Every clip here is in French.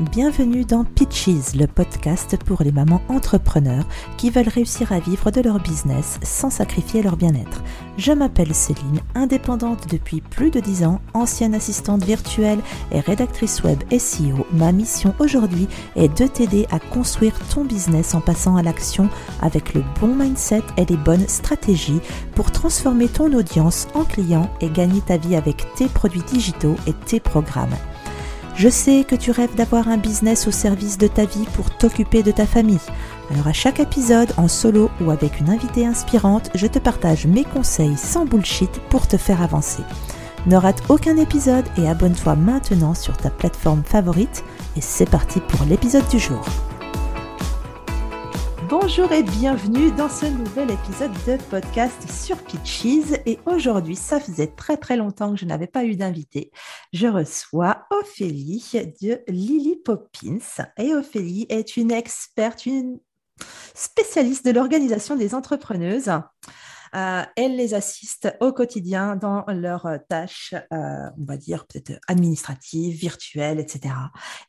Bienvenue dans Pitches, le podcast pour les mamans entrepreneurs qui veulent réussir à vivre de leur business sans sacrifier leur bien-être. Je m'appelle Céline, indépendante depuis plus de 10 ans, ancienne assistante virtuelle et rédactrice web SEO. Ma mission aujourd'hui est de t'aider à construire ton business en passant à l'action avec le bon mindset et les bonnes stratégies pour transformer ton audience en client et gagner ta vie avec tes produits digitaux et tes programmes. Je sais que tu rêves d'avoir un business au service de ta vie pour t'occuper de ta famille. Alors à chaque épisode, en solo ou avec une invitée inspirante, je te partage mes conseils sans bullshit pour te faire avancer. Ne rate aucun épisode et abonne-toi maintenant sur ta plateforme favorite. Et c'est parti pour l'épisode du jour. Bonjour et bienvenue dans ce nouvel épisode de podcast sur Pitches. Et aujourd'hui, ça faisait très très longtemps que je n'avais pas eu d'invité. Je reçois Ophélie de Lily Poppins. Et Ophélie est une experte, une spécialiste de l'organisation des entrepreneuses. Euh, elle les assiste au quotidien dans leurs tâches, euh, on va dire peut-être administratives, virtuelles, etc.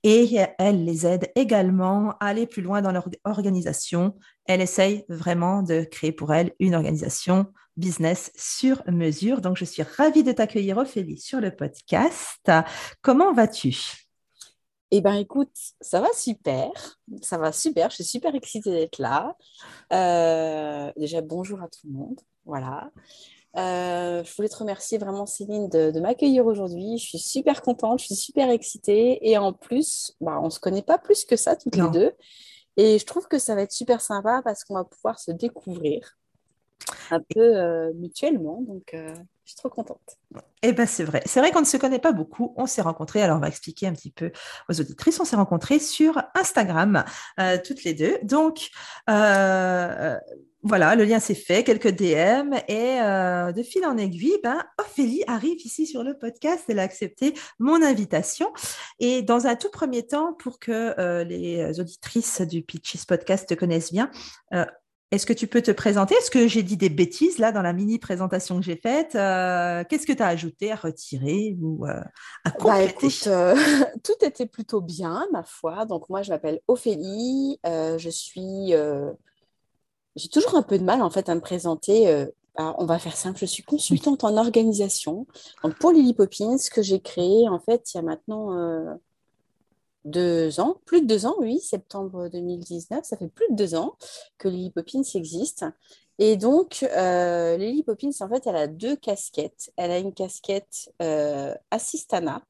Et elle les aide également à aller plus loin dans leur organisation. Elle essaye vraiment de créer pour elle une organisation business sur mesure. Donc, je suis ravie de t'accueillir, Ophélie, sur le podcast. Comment vas-tu? Eh bien, écoute, ça va super. Ça va super. Je suis super excitée d'être là. Euh, déjà, bonjour à tout le monde. Voilà. Euh, je voulais te remercier vraiment, Céline, de, m'accueillir aujourd'hui. Je suis super contente, je suis super excitée. Et en plus, bah, on ne se connaît pas plus que ça, toutes les deux. Et je trouve que ça va être super sympa parce qu'on va pouvoir se découvrir un peu euh, mutuellement. Donc, euh, je suis trop contente. Eh bien, c'est vrai. C'est vrai qu'on ne se connaît pas beaucoup. On s'est rencontrés, alors on va expliquer un petit peu aux auditrices, on s'est rencontrés sur Instagram, toutes les deux. Donc, voilà, le lien s'est fait, quelques DM et euh, de fil en aiguille, ben, Ophélie arrive ici sur le podcast. Elle a accepté mon invitation. Et dans un tout premier temps, pour que euh, les auditrices du Pitches Podcast te connaissent bien, euh, est-ce que tu peux te présenter? Est-ce que j'ai dit des bêtises là dans la mini présentation que j'ai faite? Qu'est-ce que tu as ajouté à retirer ou à bah, compléter? Tout était plutôt bien, ma foi. Donc moi, je m'appelle Ophélie. je suis j'ai toujours un peu de mal en fait à me présenter. Euh, on va faire simple, je suis consultante en organisation donc, pour Lily Poppins que j'ai créé en fait il y a maintenant euh, deux ans, plus de deux ans, oui, septembre 2019, ça fait plus de deux ans que Lily Poppins existe. Et donc, euh, Lily Poppins, en fait, elle a deux casquettes. Elle a une casquette euh, assistana.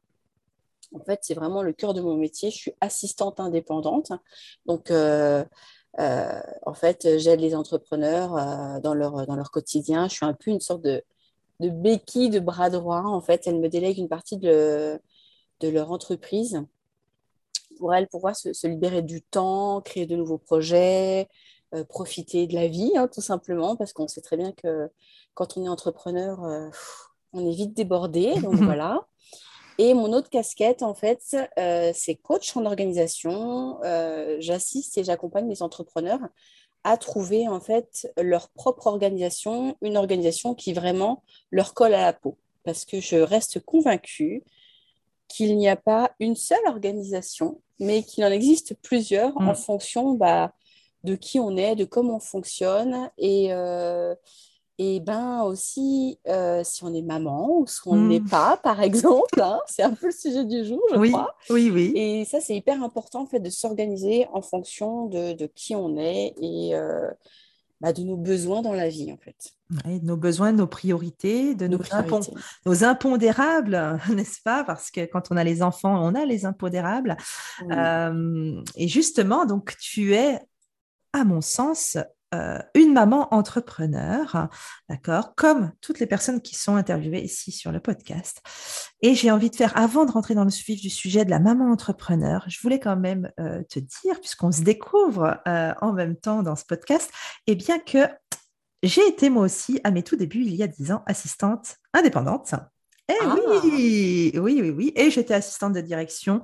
En fait, c'est vraiment le cœur de mon métier. Je suis assistante indépendante. Donc, en fait, j'aide les entrepreneurs euh, dans, leur, dans leur quotidien. Je suis un peu une sorte de, de béquille de bras droit. En fait, elles me délèguent une partie de, de leur entreprise pour elles pouvoir se, se, libérer du temps, créer de nouveaux projets, euh, profiter de la vie, hein, tout simplement, parce qu'on sait très bien que quand on est entrepreneur, on est vite débordé. Donc voilà. Et mon autre casquette, en fait, euh, c'est coach en organisation. Euh, j'assiste et j'accompagne les entrepreneurs à trouver en fait leur propre organisation, une organisation qui vraiment leur colle à la peau. Parce que je reste convaincue qu'il n'y a pas une seule organisation, mais qu'il en existe plusieurs en mm. fonction bah, de qui on est, de comment on fonctionne. Et, euh, et ben aussi, euh, si on est maman ou si on ne l'est hmm. pas, par exemple, hein, c'est un peu le sujet du jour, je oui, crois. Oui, oui. Et ça, c'est hyper important en fait de s'organiser en fonction de, de, qui on est et euh, bah, de nos besoins dans la vie, en fait. de nos besoins, de nos priorités, de nos, nos, impondérables, n'est-ce pas? Parce que quand on a les enfants, on a les impondérables. Euh, et justement, donc, tu es, à mon sens, euh, une maman entrepreneur, d'accord, comme toutes les personnes qui sont interviewées ici sur le podcast. Et j'ai envie de faire, avant de rentrer dans le vif du sujet de la maman entrepreneur, je voulais quand même euh, te dire, puisqu'on se découvre euh, en même temps dans ce podcast, et eh bien que j'ai été moi aussi, à mes tout débuts, il y a dix ans, assistante indépendante. Eh ah. oui, oui, oui, oui. Et j'étais assistante de direction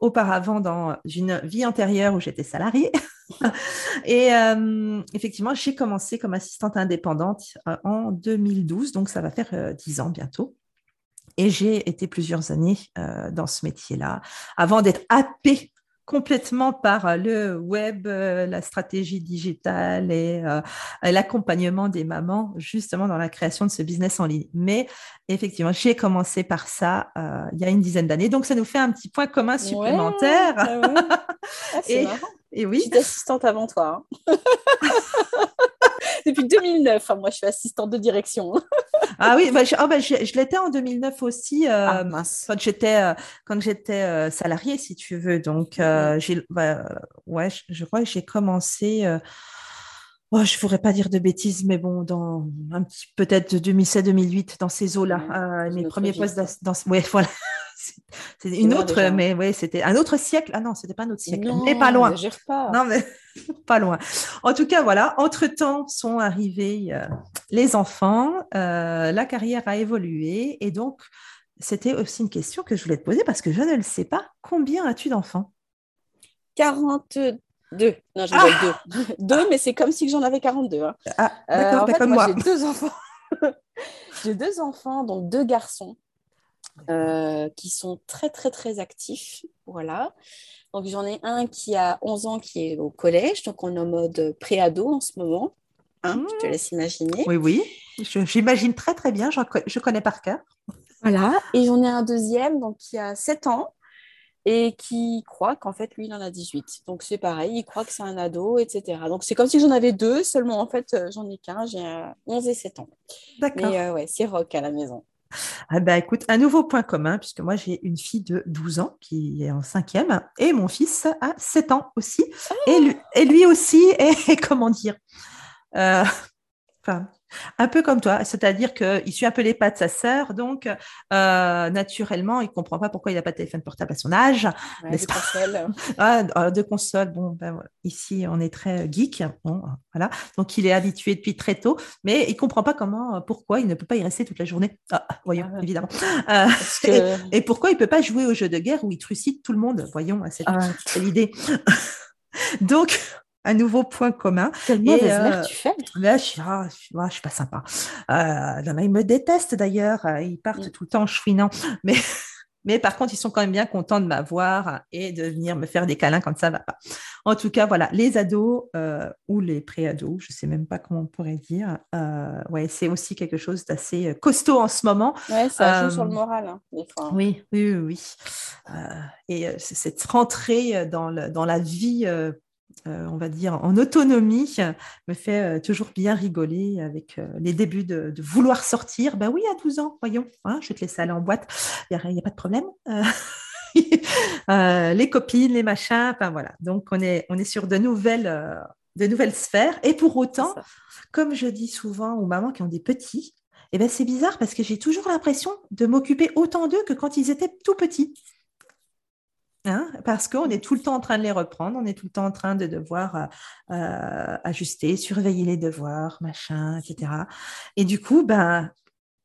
auparavant dans une vie antérieure où j'étais salariée. et euh, effectivement, j'ai commencé comme assistante indépendante euh, en 2012, donc ça va faire euh, dix ans bientôt. et j'ai été plusieurs années dans ce métier-là avant d'être happée complètement par le web, la stratégie digitale et l'accompagnement des mamans justement dans la création de ce business en ligne. Mais effectivement, j'ai commencé par ça il y a une dizaine d'années. Donc, ça nous fait un petit point commun supplémentaire. Ah, et, oui. J'étais assistante avant toi. Hein. Depuis 2009, hein, moi, je suis assistante de direction. ah oui, bah, je, oh, bah, je, l'étais en 2009 aussi, euh, ah, quand j'étais euh, quand j'étais euh, salariée, si tu veux. Donc, j'ai, bah, ouais, je, crois que j'ai commencé. Oh, je ne pourrais pas dire de bêtises, mais bon, dans un petit peut-être 2007-2008, dans ces eaux-là, mes premiers postes dans, ouais, voilà. C'est une autre, mais oui, c'était un autre siècle. Ah non, c'était pas un autre siècle, mais pas loin. Pas. Non, mais pas loin. En tout cas, voilà. Entre temps sont arrivés euh, les enfants, euh, la carrière a évolué, et donc c'était aussi une question que je voulais te poser parce que je ne le sais pas. Combien as-tu d'enfants? 42. Non, j'en ai ah deux. deux, mais c'est comme si j'en avais 42. Hein. Ah, d'accord, euh, comme moi. J'ai deux enfants. j'ai deux enfants, donc deux garçons. Euh, qui sont très, très, très actifs. Voilà. Donc, j'en ai un qui a 11 ans qui est au collège, donc on est en mode pré-ado en ce moment. Hein, Je te laisse imaginer. Oui, oui. J'imagine très, très bien. Je connais par cœur. Voilà. Et j'en ai un deuxième donc, qui a 7 ans et qui croit qu'en fait, lui, il en a 18. Donc, c'est pareil, il croit que c'est un ado, etc. Donc, c'est comme si j'en avais deux, seulement en fait, euh, j'en ai qu'un, j'ai 11 et 7 ans. D'accord. Mais euh, ouais, c'est rock à la maison. Ah bah écoute, un nouveau point commun, puisque moi j'ai une fille de 12 ans qui est en cinquième et mon fils a 7 ans aussi. Et, lui, et, lui, aussi est, comment dire, euh, enfin, un peu comme toi, c'est-à-dire qu'il suit un peu les pas de sa sœur, donc euh, naturellement, il ne comprend pas pourquoi il n'a pas de téléphone portable à son âge. de console. Ah, euh, de console, bon, ben, ici on est très geek, bon, voilà. donc il est habitué depuis très tôt, mais il ne comprend pas comment, pourquoi il ne peut pas y rester toute la journée. Ah, voyons, ah évidemment. Euh, et, pourquoi il ne peut pas jouer aux jeux de guerre où il trucide tout le monde, voyons, c'est l'idée. donc, un nouveau point commun. Quelle mauvaise mère tu fais là, je, ah, je, suis pas sympa. Euh, ils me détestent d'ailleurs. Euh, ils partent mm. tout le temps chouinant. Mais, mais par contre, ils sont quand même bien contents de m'avoir et de venir me faire des câlins quand ça va pas. En tout cas, voilà, les ados euh, ou les pré-ados, je sais même pas comment on pourrait dire. Ouais, c'est aussi quelque chose d'assez costaud en ce moment. Ouais, ça joue sur le moral, hein, des fois. Oui, oui, oui. et cette rentrée dans, le, dans la vie euh, on va dire, en autonomie, me fait euh, toujours bien rigoler avec euh, les débuts de, vouloir sortir. Ben oui, à 12 ans, voyons, hein, je vais te laisser aller en boîte, il n'y a, pas de problème. les copines, les machins, enfin voilà. Donc, on est, on est sur de nouvelles, de nouvelles sphères. Et pour autant, comme je dis souvent aux mamans qui ont des petits, eh ben, c'est bizarre parce que j'ai toujours l'impression de m'occuper autant d'eux que quand ils étaient tout petits. Hein, parce qu'on est tout le temps en train de les reprendre, on est tout le temps en train de devoir euh, euh, ajuster, surveiller les devoirs, machin, etc. Et du coup, ben,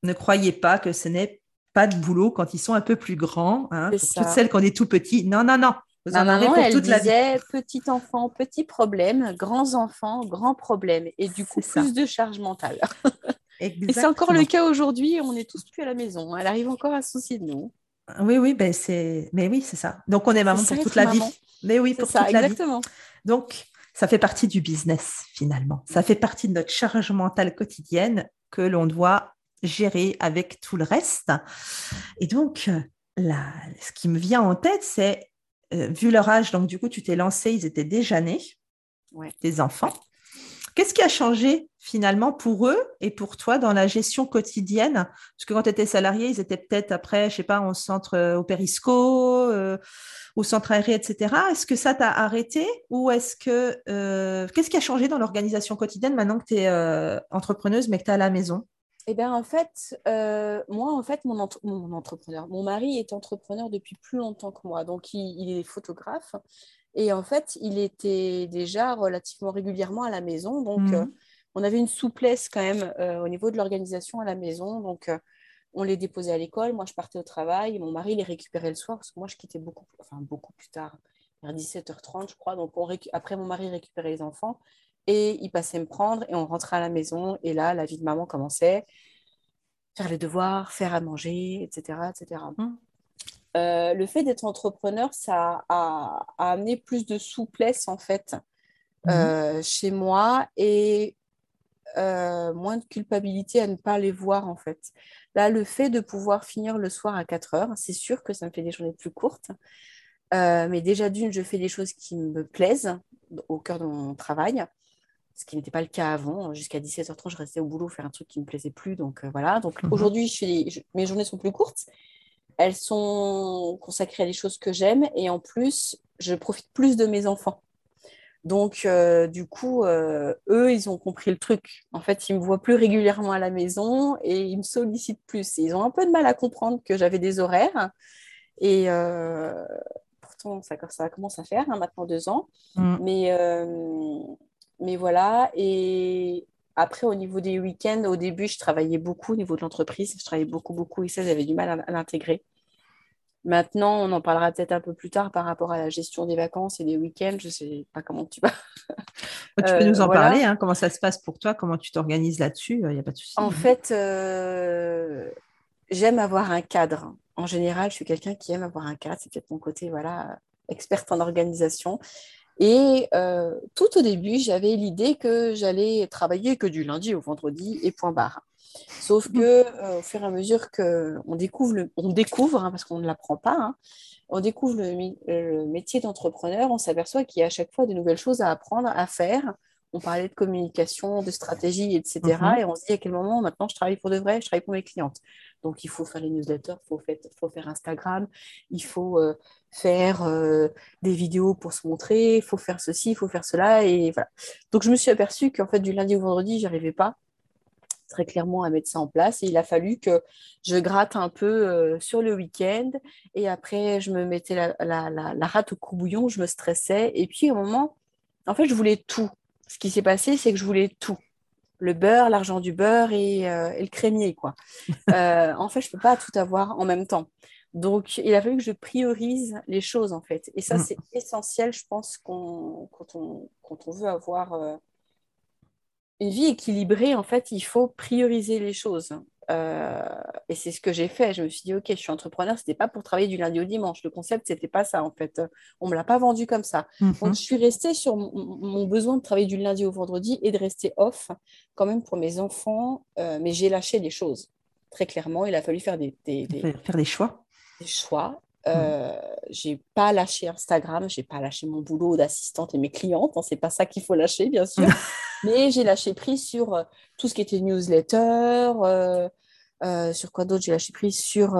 ne croyez pas que ce n'est pas de boulot quand ils sont un peu plus grands. Hein, pour toutes celles qui ont des tout petits. Non, non, non. Vous en avez pour toute la vie. petit enfant, petit problème, grands enfants, grand problème. Et du coup, plus de charge mentale. Et c'est encore le cas aujourd'hui, on est tous plus à la maison. Elle arrive encore à se soucier de nous. Oui, oui, ben c'est, mais oui, c'est ça. Donc on est maman pour toute la vie. Mais oui, pour ça, toute exactement. la vie. Donc ça fait partie du business finalement. Ça fait partie de notre charge mentale quotidienne que l'on doit gérer avec tout le reste. Et donc là, ce qui me vient en tête, c'est euh, vu leur âge, donc du coup tu t'es lancé, ils étaient déjà nés, ouais. tes enfants. Qu'est-ce qui a changé finalement pour eux et pour toi dans la gestion quotidienne? Parce que quand tu étais salarié, ils étaient peut-être après, je sais pas, au centre euh, au Périsco, euh, au centre aéré, etc. Est-ce que ça t'a arrêté ou est-ce que euh, qu'est-ce qui a changé dans l'organisation quotidienne maintenant que tu es entrepreneuse mais que tu es à la maison? Eh bien, en fait, moi, en fait, mon, entrepreneur, mon mari est entrepreneur depuis plus longtemps que moi. Donc, il est photographe et en fait, il était déjà relativement régulièrement à la maison. Donc, mhm. euh, on avait une souplesse quand même euh, au niveau de l'organisation à la maison. Donc, euh, on les déposait à l'école. Moi, je partais au travail. Mon mari les récupérait le soir parce que moi, je quittais beaucoup, enfin, beaucoup plus tard, vers 17h30, je crois. Donc, après, mon mari récupérait les enfants et il passait me prendre et on rentrait à la maison. Et là, la vie de maman commençait faire les devoirs, faire à manger, etc. etc. Mmh. Euh, le fait d'être entrepreneur, ça a, amené plus de souplesse en fait mmh. euh, chez moi et euh, moins de culpabilité à ne pas les voir en fait. Là, le fait de pouvoir finir le soir à 4 heures, c'est sûr que ça me fait des journées plus courtes. mais déjà d'une, je fais des choses qui me plaisent au cœur de mon travail ce qui n'était pas le cas avant. Jusqu'à 17h30, je restais au boulot faire un truc qui ne me plaisait plus. Donc voilà. Donc mhm. aujourd'hui, mes journées sont plus courtes. Elles sont consacrées à des choses que j'aime et en plus, je profite plus de mes enfants. Donc, euh, du coup, euh, eux, ils ont compris le truc. En fait, ils me voient plus régulièrement à la maison et ils me sollicitent plus. ils ont un peu de mal à comprendre que j'avais des horaires. Et pourtant, ça, ça commence à faire hein, maintenant deux ans. Mm. Mais mais voilà, et après, au niveau des week-ends, au début, je travaillais beaucoup au niveau de l'entreprise. Je travaillais beaucoup, beaucoup, et ça, j'avais du mal à, l'intégrer. Maintenant, on en parlera peut-être un peu plus tard par rapport à la gestion des vacances et des week-ends. Je ne sais pas comment tu vas. Tu peux nous en euh, parler, hein, comment ça se passe pour toi, comment tu t'organises là-dessus, il n'y a pas de souci. En fait, euh, j'aime avoir un cadre. En général, je suis quelqu'un qui aime avoir un cadre. C'est peut-être mon côté voilà, experte en organisation. Et euh, tout au début, j'avais l'idée que j'allais travailler que du lundi au vendredi et point barre. Sauf que euh, au fur et à mesure qu'on découvre, on découvre hein, parce qu'on ne l'apprend pas, hein, on découvre le, métier d'entrepreneur, on s'aperçoit qu'il y a à chaque fois de nouvelles choses à apprendre, à faire. On parlait de communication, de stratégie, etc. Mm-hmm. Et on se dit à quel moment maintenant je travaille pour de vrai, je travaille pour mes clientes. Donc il faut faire les newsletters, il faut, faut, faire Instagram, il faut euh, faire euh, des vidéos pour se montrer, il faut faire ceci, il faut faire cela. Et voilà. Donc je me suis aperçue qu'en fait, du lundi au vendredi, je n'arrivais pas très clairement à mettre ça en place. Et il a fallu que je gratte un peu euh, sur le week-end. Et après, je me mettais la, la, rate au courbouillon, je me stressais. Et puis, au moment, en fait, je voulais tout. Ce qui s'est passé, c'est que je voulais tout. Le beurre, l'argent du beurre et, euh, et le crémier, quoi. en fait, je ne peux pas tout avoir en même temps. Donc, il a fallu que je priorise les choses, en fait. Et ça, mm. c'est essentiel, je pense, quand, on, veut avoir euh, une vie équilibrée, en fait, il faut prioriser les choses. Euh, et c'est ce que j'ai fait. Je me suis dit, OK, je suis entrepreneur, ce n'était pas pour travailler du lundi au dimanche. Le concept, ce n'était pas ça, en fait. On ne me l'a pas vendu comme ça. Mm-hmm. Donc, je suis restée sur mon, besoin de travailler du lundi au vendredi et de rester off, quand même, pour mes enfants. Euh, mais j'ai lâché des choses. Très clairement, il a fallu faire des, Faire des choix des choix. Euh, j'ai pas lâché Instagram, j'ai pas lâché mon boulot d'assistante et mes clientes, Ce hein, c'est pas ça qu'il faut lâcher bien sûr, mais j'ai lâché prise sur euh, tout ce qui était newsletter, euh, sur quoi d'autre j'ai lâché prise sur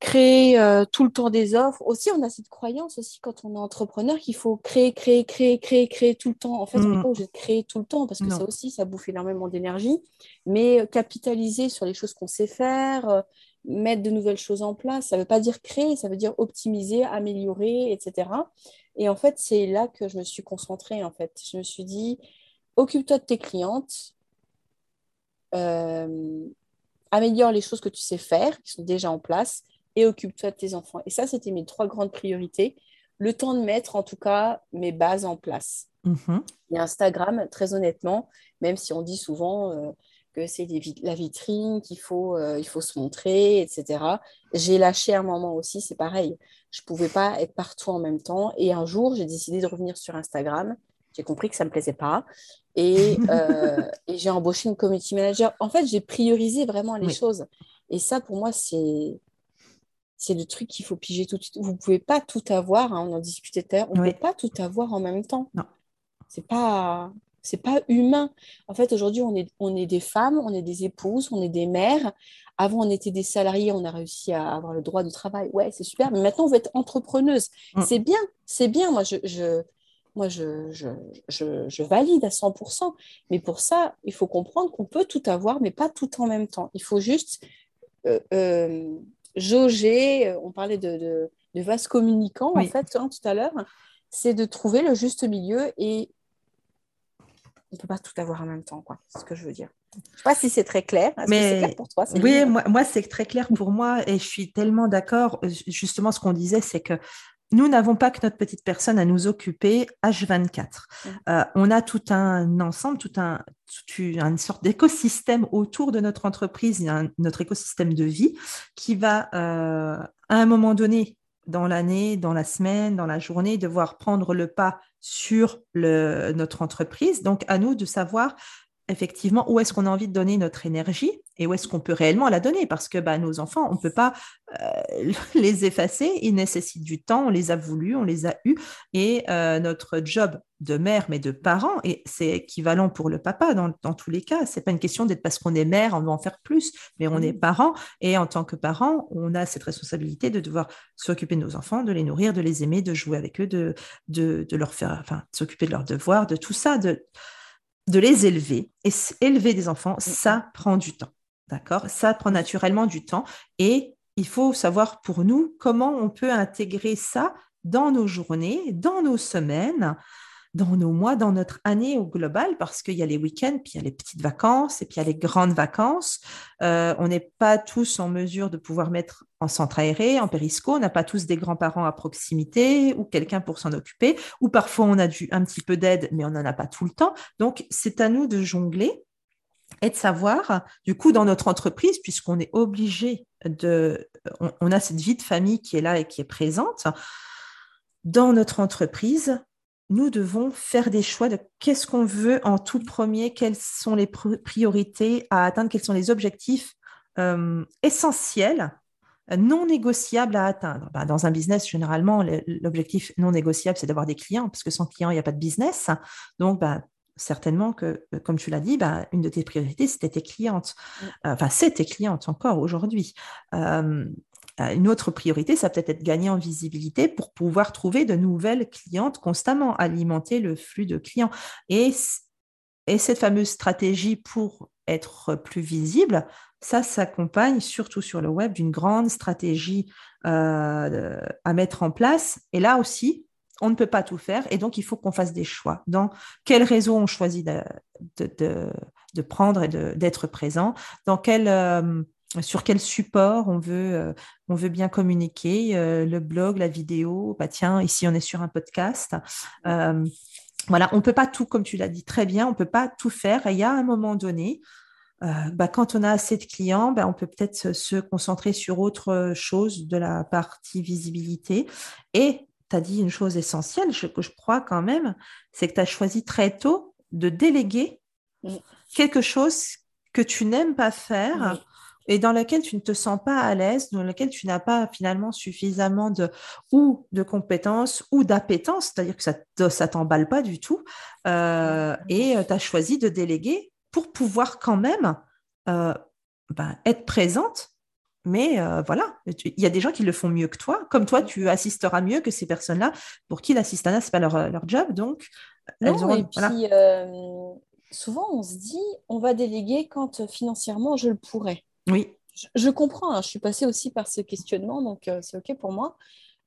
créer tout le temps des offres. Aussi, on a cette croyance aussi quand on est entrepreneur qu'il faut créer, créer, créer, créer, créer tout le temps. En fait, on n'est mm. pas obligé de créer tout le temps parce que ça aussi, ça bouffe énormément d'énergie. Mais capitaliser sur les choses qu'on sait faire, mettre de nouvelles choses en place. Ça ne veut pas dire créer, ça veut dire optimiser, améliorer, etc. Et en fait, c'est là que je me suis concentrée. En fait, je me suis dit, occupe-toi de tes clientes, euh, améliore les choses que tu sais faire, qui sont déjà en place, et occupe-toi de tes enfants. Et ça, c'était mes trois grandes priorités. Le temps de mettre, en tout cas, mes bases en place. Mm-hmm. Et Instagram, très honnêtement, même si on dit souvent, euh, que c'est la vitrine, qu'il faut, euh, il faut se montrer, etc. J'ai lâché un moment aussi, c'est pareil. Je ne pouvais pas être partout en même temps. Et un jour, j'ai décidé de revenir sur Instagram. J'ai compris que ça ne me plaisait pas. Et, euh, et j'ai embauché une community manager. En fait, j'ai priorisé vraiment les choses. Et ça, pour moi, c'est c'est le truc qu'il faut piger tout de suite. Vous ne pouvez pas tout avoir, hein, on en discutait tout à l'heure, on ne peut pas tout avoir en même temps. Non. C'est pas c'est pas humain. En fait, aujourd'hui, on est, on est des femmes, on est des épouses, on est des mères. Avant, on était des salariés, on a réussi à avoir le droit de travail. Ouais, c'est super. Mais maintenant, on veut être entrepreneuse. Mm. C'est bien, c'est bien. Moi, je, je moi, je, je, je, valide à 100%. Mais pour ça, il faut comprendre qu'on peut tout avoir, mais pas tout en même temps. Il faut juste euh, euh, jauger. On parlait de, de, de vase communicant, en fait, hein, tout à l'heure. C'est de trouver le juste milieu et on ne peut pas tout avoir en même temps, quoi. C'est ce que je veux dire. Je ne sais pas si c'est très clair. Mais c'est clair pour toi Oui, moi, moi c'est très clair pour moi et je suis tellement d'accord. Justement, ce qu'on disait, c'est que nous n'avons pas que notre petite personne à nous occuper H24. Mmh. Euh, on a tout un ensemble, tout un, une sorte d'écosystème autour de notre entreprise, notre écosystème de vie qui va euh, à un moment donné dans l'année, dans la semaine, dans la journée, devoir prendre le pas sur notre entreprise. Donc, à nous de savoir effectivement où est-ce qu'on a envie de donner notre énergie et où est-ce qu'on peut réellement la donner? Parce que bah, nos enfants, on ne peut pas euh, les effacer, ils nécessitent du temps, on les a voulus, on les a eus. Et euh, notre job de mère mais de parent, et c'est équivalent pour le papa dans, tous les cas, c'est pas une question d'être parce qu'on est mère, on doit en faire plus, mais on est parent. Et en tant que parent, on a cette responsabilité de devoir s'occuper de nos enfants, de les nourrir, de les aimer, de jouer avec eux, de, de, de leur faire, enfin, s'occuper de leurs devoirs, de tout ça, de de les élever. Et élever des enfants, ça prend du temps. D'accord? Ça prend naturellement du temps. Et il faut savoir pour nous comment on peut intégrer ça dans nos journées, dans nos semaines, dans nos mois, dans notre année au global, parce qu'il y a les week-ends, puis il y a les petites vacances, et puis il y a les grandes vacances. Euh, on n'est pas tous en mesure de pouvoir mettre en centre aéré, en périsco, on n'a pas tous des grands-parents à proximité ou quelqu'un pour s'en occuper, ou parfois on a du, un petit peu d'aide, mais on n'en a pas tout le temps. Donc, c'est à nous de jongler et de savoir, du coup, dans notre entreprise, puisqu'on est obligé de... on a cette vie de famille qui est là et qui est présente, dans notre entreprise, nous devons faire des choix de qu'est-ce qu'on veut en tout premier, quelles sont les priorités à atteindre, quels sont les objectifs euh, essentiels, non négociables à atteindre. Bah, dans un business, généralement, l'objectif non négociable, c'est d'avoir des clients, parce que sans clients, il n'y a pas de business. Donc, bah, certainement que, comme tu l'as dit, bah, une de tes priorités, c'était tes clientes. Mm. Enfin, c'est tes clientes encore aujourd'hui. Euh, euh, une autre priorité, ça peut être gagner en visibilité pour pouvoir trouver de nouvelles clientes constamment, alimenter le flux de clients. Et, et cette fameuse stratégie pour être plus visible, ça s'accompagne surtout sur le web d'une grande stratégie euh, à mettre en place. Et là aussi, on ne peut pas tout faire et donc il faut qu'on fasse des choix. Dans quel réseau on choisit de, de, de, prendre et d'être présent, dans quel, euh, sur quel support on veut, euh, on veut bien communiquer, euh, le blog, la vidéo, bah tiens, ici on est sur un podcast. Euh, voilà, on ne peut pas tout, comme tu l'as dit très bien, on ne peut pas tout faire. Et il y a un moment donné, bah, quand on a assez de clients, bah, on peut peut-être se, concentrer sur autre chose de la partie visibilité. Et tu as dit une chose essentielle que je crois quand même, c'est que tu as choisi très tôt de déléguer mm. quelque chose que tu n'aimes pas faire et dans laquelle tu ne te sens pas à l'aise, dans laquelle tu n'as pas finalement suffisamment de ou de compétences ou d'appétence, c'est-à-dire que ça ne t'emballe pas du tout, euh, et euh, tu as choisi de déléguer pour pouvoir quand même euh, ben, être présente. Mais voilà, il y a des gens qui le font mieux que toi. Comme toi, tu assisteras mieux que ces personnes-là pour qui l'assistanat, ce n'est pas leur, leur, job. Donc, elles et puis, souvent, on se dit, on va déléguer quand financièrement je le pourrais. Oui. Je, comprends, hein. je suis passée aussi par ce questionnement, donc euh, c'est OK pour moi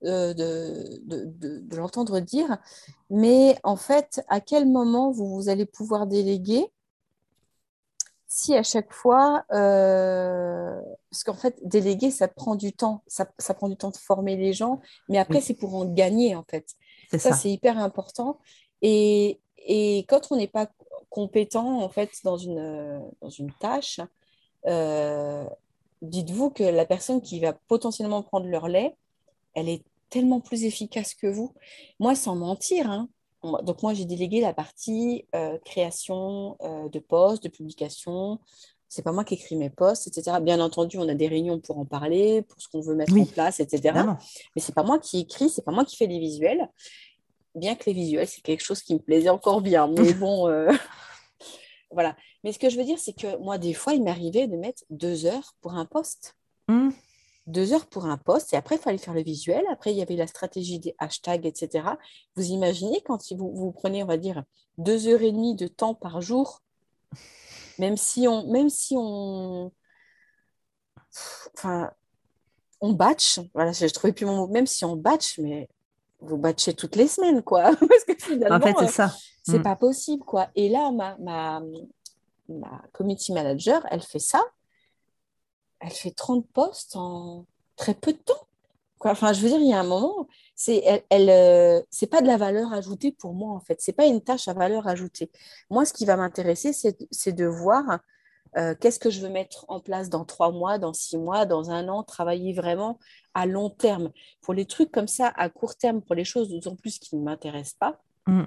euh, de, de, l'entendre dire. Mais en fait, à quel moment vous, allez pouvoir déléguer si à chaque fois, euh, parce qu'en fait, déléguer, ça prend du temps, ça, prend du temps de former les gens, mais après, c'est pour en gagner, en fait. Ça, c'est hyper important. Et, et quand on n'est pas compétent, en fait, dans une, dans une tâche, euh, dites-vous que la personne qui va potentiellement prendre leur lait, elle est tellement plus efficace que vous. Moi, sans mentir, hein, donc moi j'ai délégué la partie euh, création euh, de posts, de publications. C'est pas moi qui écris mes posts, etc. Bien entendu, on a des réunions pour en parler, pour ce qu'on veut mettre en place, etc. Mais c'est pas moi qui écris, c'est pas moi qui fais les visuels. Bien que les visuels, c'est quelque chose qui me plaisait encore bien. Mais bon, voilà. Mais ce que je veux dire, c'est que moi, des fois, il m'arrivait de mettre deux heures pour un poste. Hmm. Deux heures pour un poste, et après, il fallait faire le visuel. Après, il y avait la stratégie des hashtags, etc. Vous imaginez quand vous, vous prenez, on va dire, deux heures et demie de temps par jour, même si on, même si on, enfin, on batch. Voilà, je trouvais plus mon mot. Même si on batch, mais vous batchez toutes les semaines, quoi. Parce que finalement, en fait, c'est ça. C'est hmm. pas possible, quoi. Et là, ma, ma, ma community manager, elle fait ça. Elle fait 30 postes en très peu de temps. Enfin, je veux dire, il y a un moment, c'est elle, euh, c'est pas de la valeur ajoutée pour moi en fait. C'est pas une tâche à valeur ajoutée. Moi, ce qui va m'intéresser, c'est, c'est de voir euh, qu'est-ce que je veux mettre en place dans trois mois, dans six mois, dans un an, travailler vraiment à long terme. Pour les trucs comme ça, à court terme, pour les choses d'autant plus qui ne m'intéressent pas, mm.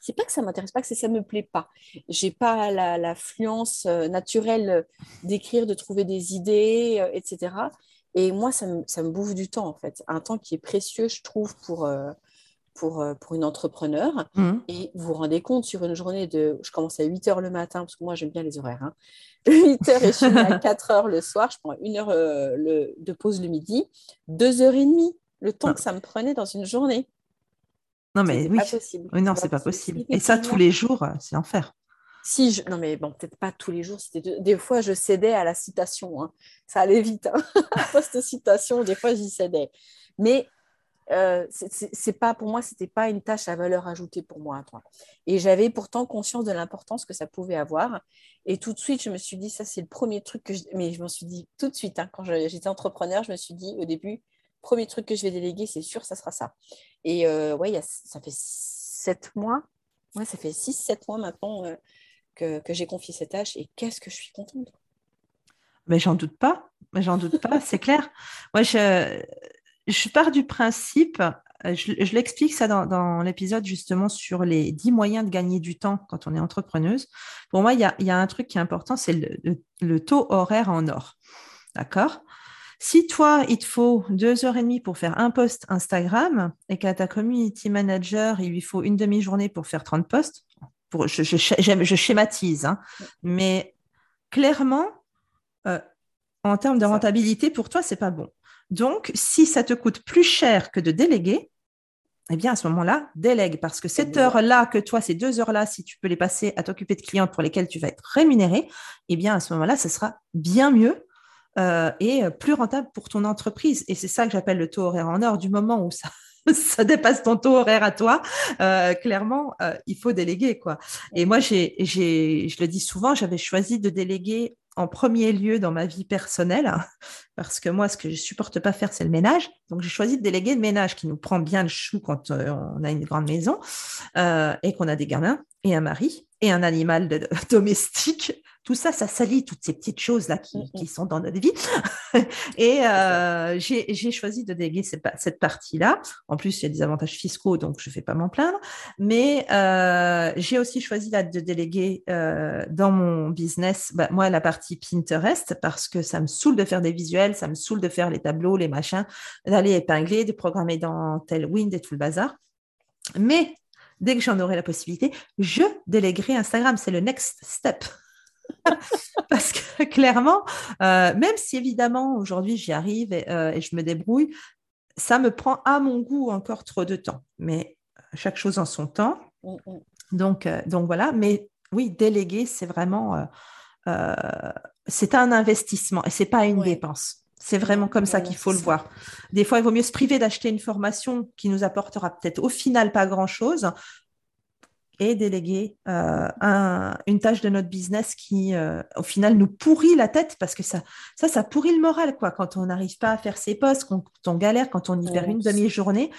C'est pas que ça m'intéresse pas, que ça me plaît pas. J'ai pas la, fluence euh, naturelle d'écrire, de trouver des idées, euh, etc. Et moi, ça me, ça me, bouffe du temps, en fait. Un temps qui est précieux, je trouve, pour, pour, euh, pour une entrepreneur. Mmh. Et vous vous rendez compte, sur une journée de... Je commence à 8 heures le matin, parce que moi, j'aime bien les horaires. Hein. 8 heures et je suis à 4 heures le soir. Je prends une heure euh, le, de pause le midi. 2 heures et demie, le temps que ça me prenait dans une journée. Non, mais oui. Pas possible. Oui, non, c'est pas possible. Et ça, tous les jours, euh, c'est l'enfer. Si je... Non, mais bon, peut-être pas tous les jours. Des fois, je cédais à la citation. Hein. Ça allait vite. Hein. Post-citation, des fois, j'y cédais. Mais euh, c'est pas pour moi, c'était pas une tâche à valeur ajoutée pour moi. Et j'avais pourtant conscience de l'importance que ça pouvait avoir. Et tout de suite, je me suis dit, ça c'est le premier truc que je... Mais je m'en suis dit tout de suite, hein, quand j'étais entrepreneur, je me suis dit au début, premier truc que je vais déléguer, c'est sûr, ça sera ça. Et euh, ça fait sept mois, ouais, ça fait six, sept mois maintenant euh, que, j'ai confié cette tâche. Et qu'est-ce que je suis contente. Mais j'en doute pas, mais j'en doute pas, c'est clair. Moi, je je pars du principe, euh, je, l'explique ça dans, l'épisode justement sur les 10 moyens de gagner du temps quand on est entrepreneuse. Pour moi, il y a, un truc qui est important, c'est le, taux horaire en or. D'accord? Si toi, il te faut deux heures et demie pour faire un post Instagram et qu'à ta community manager, il lui faut une demi-journée pour faire 30 posts, pour, je, je, schématise, hein, mais clairement, euh, en termes de rentabilité, pour toi, c'est pas bon. Donc, si ça te coûte plus cher que de déléguer, eh bien, à ce moment-là, délègue. Parce que cette heure-là, que toi, ces deux heures-là, si tu peux les passer à t'occuper de clients pour lesquels tu vas être rémunéré, eh bien, à ce moment-là, ce sera bien mieux euh, et plus rentable pour ton entreprise. Et c'est ça que j'appelle le taux horaire en or. Du moment où ça, dépasse ton taux horaire à toi, euh, clairement, euh, il faut déléguer. quoi. Et moi, j'ai, je le dis souvent, j'avais choisi de déléguer en premier lieu dans ma vie personnelle, parce que moi, ce que je supporte pas faire, c'est le ménage. Donc, j'ai choisi de déléguer le ménage qui nous prend bien le chou quand euh, on a une grande maison euh, et qu'on a des gamins et un mari et un animal domestique tout ça, ça salit toutes ces petites choses-là qui, mm, mm. sont dans notre vie. et euh, j'ai choisi de déléguer cette, partie-là. En plus, il y a des avantages fiscaux, donc je ne vais pas m'en plaindre. Mais euh, j'ai aussi choisi de déléguer euh, dans mon business, bah, moi, la partie Pinterest, parce que ça me saoule de faire des visuels, ça me saoule de faire les tableaux, les machins, d'aller épingler, de programmer dans Tailwind et tout le bazar. Mais dès que j'en aurai la possibilité, je déléguerai Instagram. C'est le next step. Parce que clairement, euh, même si évidemment aujourd'hui j'y arrive euh, et, je me débrouille, ça me prend à mon goût encore trop de temps. Mais chaque chose en son temps. Mm, mm. Donc, euh, donc voilà. Mais oui, déléguer, c'est vraiment, c'est un investissement et c'est pas une dépense. C'est vraiment comme ça qu'il faut le voir. Des fois, il vaut mieux se priver d'acheter une formation qui nous apportera peut-être au final pas grand-chose et déléguer euh, une tâche de notre business qui, euh, au final, nous pourrit la tête parce que ça, ça, ça pourrit le moral, quoi. Quand on n'arrive pas à faire ses postes, quand on galère, quand on y perd une demi-journée.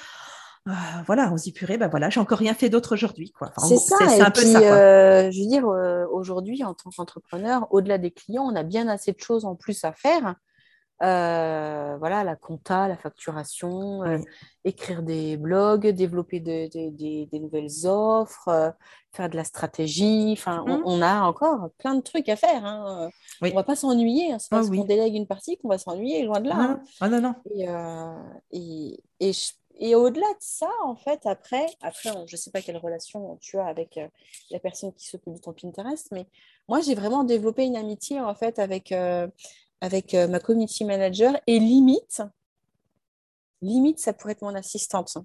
Euh, voilà, on se dit purée, ben voilà, j'ai encore rien fait d'autre aujourd'hui. Enfin, c'est ça, c'est un peu ça. je veux dire, aujourd'hui, en tant qu'entrepreneur, au-delà des clients, on a bien assez de choses en plus à faire euh, voilà, la compta, la facturation, euh, écrire des blogs, développer des nouvelles offres, euh, faire de la stratégie. Enfin, on, mmh. a encore plein de trucs à faire. Hein. On ne va pas s'ennuyer. Hein. C'est ah parce qu'on délègue une partie qu'on va s'ennuyer, loin de là. Hein. Ah, non, non. Et, et, au-delà de ça, en fait, après, après je ne sais pas quelle relation tu as avec la personne qui s'occupe de ton Pinterest, mais moi, j'ai vraiment développé une amitié, en fait, avec avec euh, ma community manager et limite, limite, ça pourrait être mon assistante.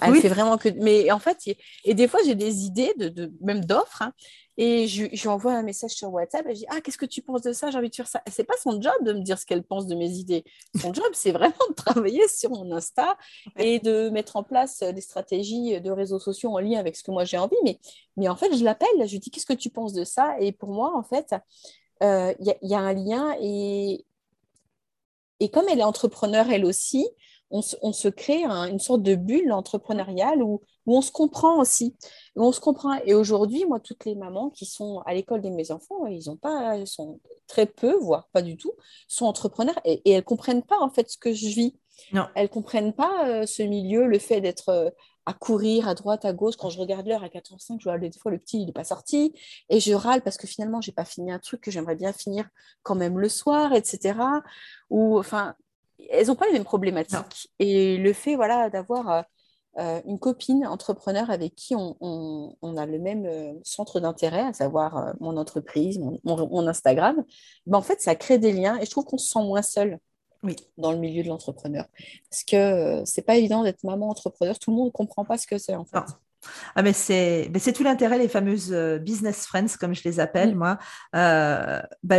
elle fait vraiment que. Mais en fait, et des fois, j'ai des idées, de, même d'offres, hein, et je, lui envoie un message sur WhatsApp et je dis Ah, qu'est-ce que tu penses de ça? J'ai envie de faire ça. C'est pas son job de me dire ce qu'elle pense de mes idées. Son job, c'est vraiment de travailler sur mon Insta et de mettre en place des stratégies de réseaux sociaux en lien avec ce que moi j'ai envie. Mais, mais en fait, je l'appelle, je lui dis Qu'est-ce que tu penses de ça? Et pour moi, en fait, il euh, y, a un lien et, et comme elle est entrepreneur elle aussi, on, se crée une sorte de bulle entrepreneuriale où, où on se comprend aussi. Où on se comprend. Et aujourd'hui, moi, toutes les mamans qui sont à l'école de mes enfants, ils ont pas, sont très peu, voire pas du tout, sont entrepreneurs et, et elles comprennent pas en fait ce que je vis. Non. Elles comprennent pas euh, ce milieu, le fait d'être euh, à courir à droite, à gauche. Quand je regarde l'heure à 4h05, je vois des fois le petit, il n'est pas sorti. Et je râle parce que finalement, j'ai pas fini un truc que j'aimerais bien finir quand même le soir, etc. Ou, enfin, elles n'ont pas les mêmes problématiques. Et le fait voilà, d'avoir euh, euh, une copine entrepreneur avec qui on, on, a le même euh, centre d'intérêt, à savoir mon entreprise, mon, mon Instagram, ben, en fait, ça crée des liens et je trouve qu'on se sent moins seul oui. dans le milieu de l'entrepreneur. Parce que euh, c'est pas évident d'être maman entrepreneur, tout le monde ne comprend pas ce que c'est en fait. Ah, mais c'est, c'est tout l'intérêt, les fameuses euh, business friends, comme je les appelle, mm. moi. Euh, bah,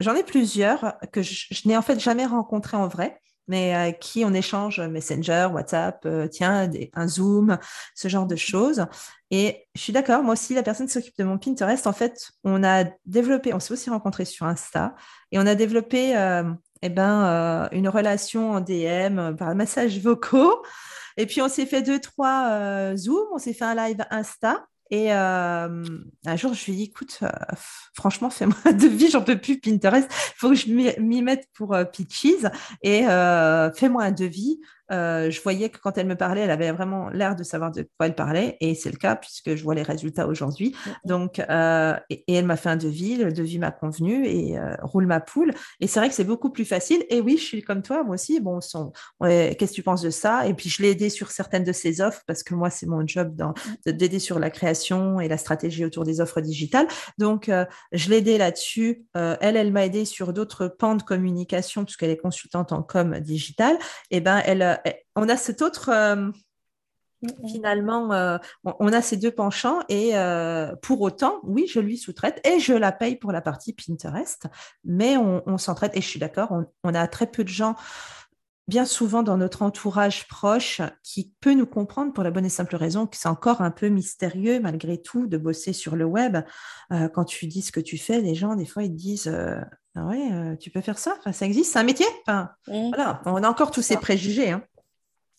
j'en ai plusieurs que je, n'ai en fait jamais rencontrés en vrai, mais à qui on échange Messenger, WhatsApp, tiens, un Zoom, ce genre de choses. Et je suis d'accord, moi aussi, la personne qui s'occupe de mon Pinterest, en fait, on a développé, on s'est aussi rencontrés sur Insta, et on a développé eh ben, euh, une relation en DM euh, par message vocaux. Et puis, on s'est fait deux, trois euh, Zoom, on s'est fait un live Insta. Et un jour, je lui ai dit, écoute, franchement, fais-moi un devis, j'en peux plus Pinterest, il faut que je m'y mette pour Peaches et fais-moi un devis. Euh, je voyais que quand elle me parlait, elle avait vraiment l'air de savoir de quoi elle parlait, et c'est le cas puisque je vois les résultats aujourd'hui. Donc, euh, et, elle m'a fait un devis, le devis m'a convenu et euh, roule ma poule. Et c'est vrai que c'est beaucoup plus facile. Et oui, je suis comme toi, moi aussi. Bon, qu'est-ce que tu penses de ça? Et puis je l'ai aidé sur certaines de ses offres parce que moi, c'est mon job d'aider sur la création et la stratégie autour des offres digitales. Donc, je l'ai aidé là-dessus. elle, elle m'a aidé sur d'autres pans de communication puisqu'elle est consultante en com digital. Et ben, elle on a cet autre, euh, finalement, euh, on, a ces deux penchants et pour autant, oui, je lui sous-traite et je la paye pour la partie Pinterest, mais on, s'entraide et je suis d'accord, on, a très peu de gens bien souvent dans notre entourage proche qui peut nous comprendre pour la bonne et simple raison que c'est encore un peu mystérieux malgré tout de bosser sur le web. quand tu dis ce que tu fais, les gens, des fois, ils te disent ah ouais, tu peux faire ça, ça existe, c'est un métier? Enfin, mmh. voilà, on a encore tous ces préjugés. Hein.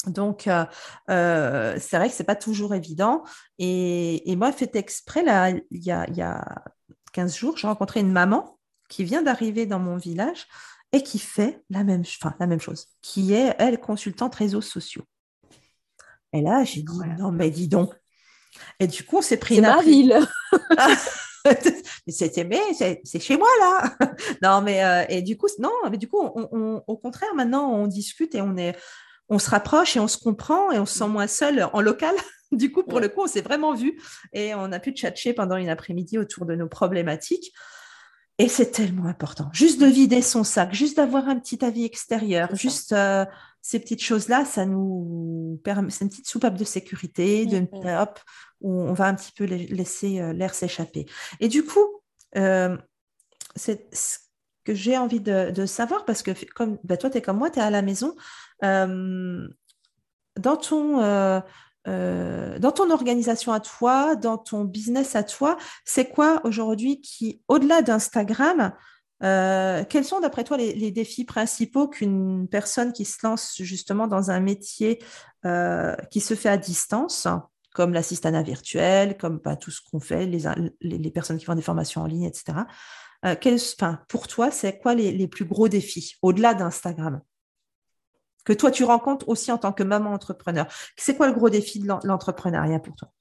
Donc, euh, euh, c'est vrai que ce n'est pas toujours évident. Et, moi, fait exprès, là, il y a, 15 jours, j'ai rencontré une maman qui vient d'arriver dans mon village et qui fait la même, la même chose, qui est, elle, consultante réseaux sociaux. Et là, j'ai dit, non, mais dis donc. Et du coup, on s'est pris C'est ma ville. c'était mais c'est chez moi là non mais euh, et du coup non mais du coup au contraire maintenant on discute et on est on se rapproche et on se comprend et on se sent moins seul en local. Du coup, pour le coup, on s'est vraiment vu et on a pu tchatcher pendant une après-midi autour de nos problématiques. Et c'est tellement important. Juste de vider son sac, juste d'avoir un petit avis extérieur, juste euh, ces petites choses-là, ça nous permet, c'est une petite soupape de sécurité, de, mm, mm. hop, où on va un petit peu laisser euh, l'air s'échapper. Et du coup, euh, c'est ce que j'ai envie de, savoir, parce que comme bah, toi, tu es comme moi, tu es à la maison, euh, dans ton... Euh, dans ton organisation à toi, dans ton business à toi, c'est quoi aujourd'hui qui, au-delà d'Instagram, quels sont d'après toi les, défis principaux qu'une personne qui se lance justement dans un métier qui se fait à distance, comme l'assistanat virtuel, comme pas bah, tout ce qu'on fait, les, les, personnes qui font des formations en ligne, etc. pour toi, c'est quoi les, les plus gros défis au-delà d'Instagram? Que toi tu rencontres aussi en tant que maman entrepreneur. C'est quoi le gros défi de l'entrepreneuriat pour toi?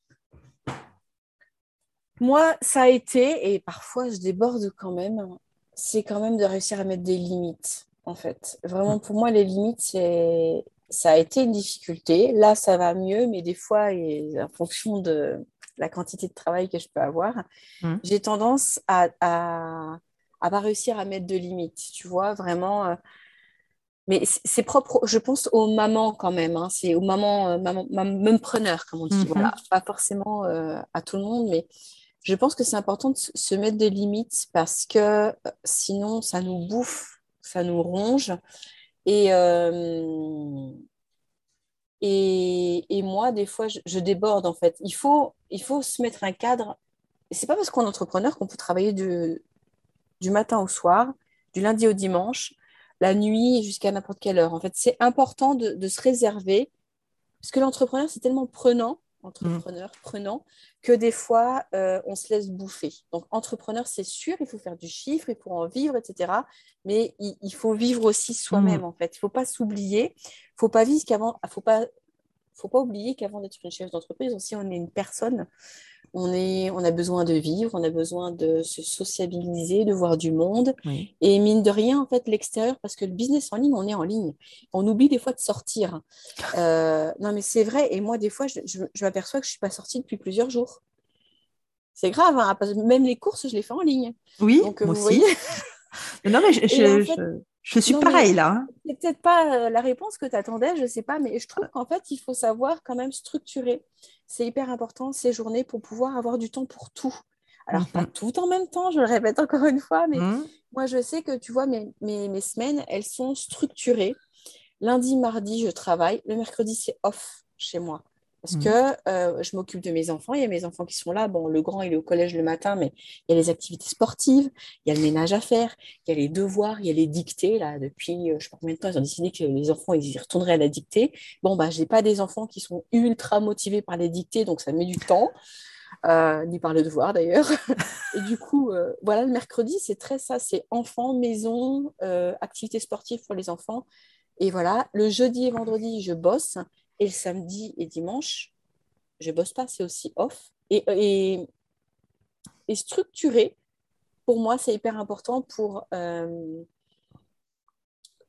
Moi, ça a été, et parfois je déborde quand même, c'est quand même de réussir à mettre des limites, en fait. Vraiment, pour moi, les limites, c'est ça a été une difficulté. Là, ça va mieux, mais des fois, en fonction de la quantité de travail que je peux avoir, mmh. j'ai tendance à, à, pas réussir à mettre de limites. Tu vois, vraiment, euh, mais c'est propre, je pense, aux mamans quand même. Hein. C'est aux mamans, euh, maman, preneurs, comme on dit. Voilà. Mhm. Pas forcément euh, à tout le monde, mais je pense que c'est important de se mettre des limites parce que euh, sinon, ça nous bouffe, ça nous ronge. Et, et, et, moi, des fois, je, déborde en fait. Il faut, il faut se mettre un cadre. C'est pas parce qu'on est entrepreneur qu'on peut travailler du, du matin au soir, du lundi au dimanche la nuit jusqu'à n'importe quelle heure. En fait, c'est important de, se réserver parce que l'entrepreneur, c'est tellement prenant, entrepreneur prenant, que des fois, euh, on se laisse bouffer. Donc, entrepreneur, c'est sûr, il faut faire du chiffre, il faut en vivre, etc. Mais il, faut vivre aussi soi-même, en fait. Il ne faut pas s'oublier. Il ne faut pas vivre qu'avant, faut pas, faut pas oublier qu'avant d'être une chef d'entreprise, aussi, on est une personne on, est, on a besoin de vivre, on a besoin de se sociabiliser, de voir du monde. Et mine de rien, en fait, l'extérieur, parce que le business en ligne, on est en ligne. On oublie des fois de sortir. Euh, non, mais c'est vrai. Et moi, des fois, je, m'aperçois que je ne suis pas sortie depuis plusieurs jours. C'est grave, hein, même les courses, je les fais en ligne. Oui, Donc, moi aussi. non, mais je, je suis pareil là. Hein. C'est peut-être pas euh, la réponse que tu attendais, je ne sais pas, mais je trouve qu'en fait, il faut savoir quand même structurer. C'est hyper important ces journées pour pouvoir avoir du temps pour tout. Alors, pas mhm. tout en même temps, je le répète encore une fois, mais mhm. moi, je sais que tu vois, mes, mes, mes, semaines, elles sont structurées. Lundi, mardi, je travaille. Le mercredi, c'est off chez moi. Parce mmh. que euh, je m'occupe de mes enfants, il y a mes enfants qui sont là. Bon, le grand, il est au collège le matin, mais il y a les activités sportives, il y a le ménage à faire, il y a les devoirs, il y a les dictées. Là, depuis, euh, je ne sais pas combien de temps, ils ont décidé que les enfants, ils y retourneraient à la dictée. Bon, bah, je n'ai pas des enfants qui sont ultra motivés par les dictées, donc ça met du temps. Euh, ni par le devoir d'ailleurs. et du coup, voilà, le mercredi, c'est très ça, c'est enfants, maison, activités sportives pour les enfants. Et voilà, le jeudi et vendredi, je bosse. Et le samedi et dimanche, je bosse pas, c'est aussi off. Et, et, et structuré, pour moi, c'est hyper important pour euh,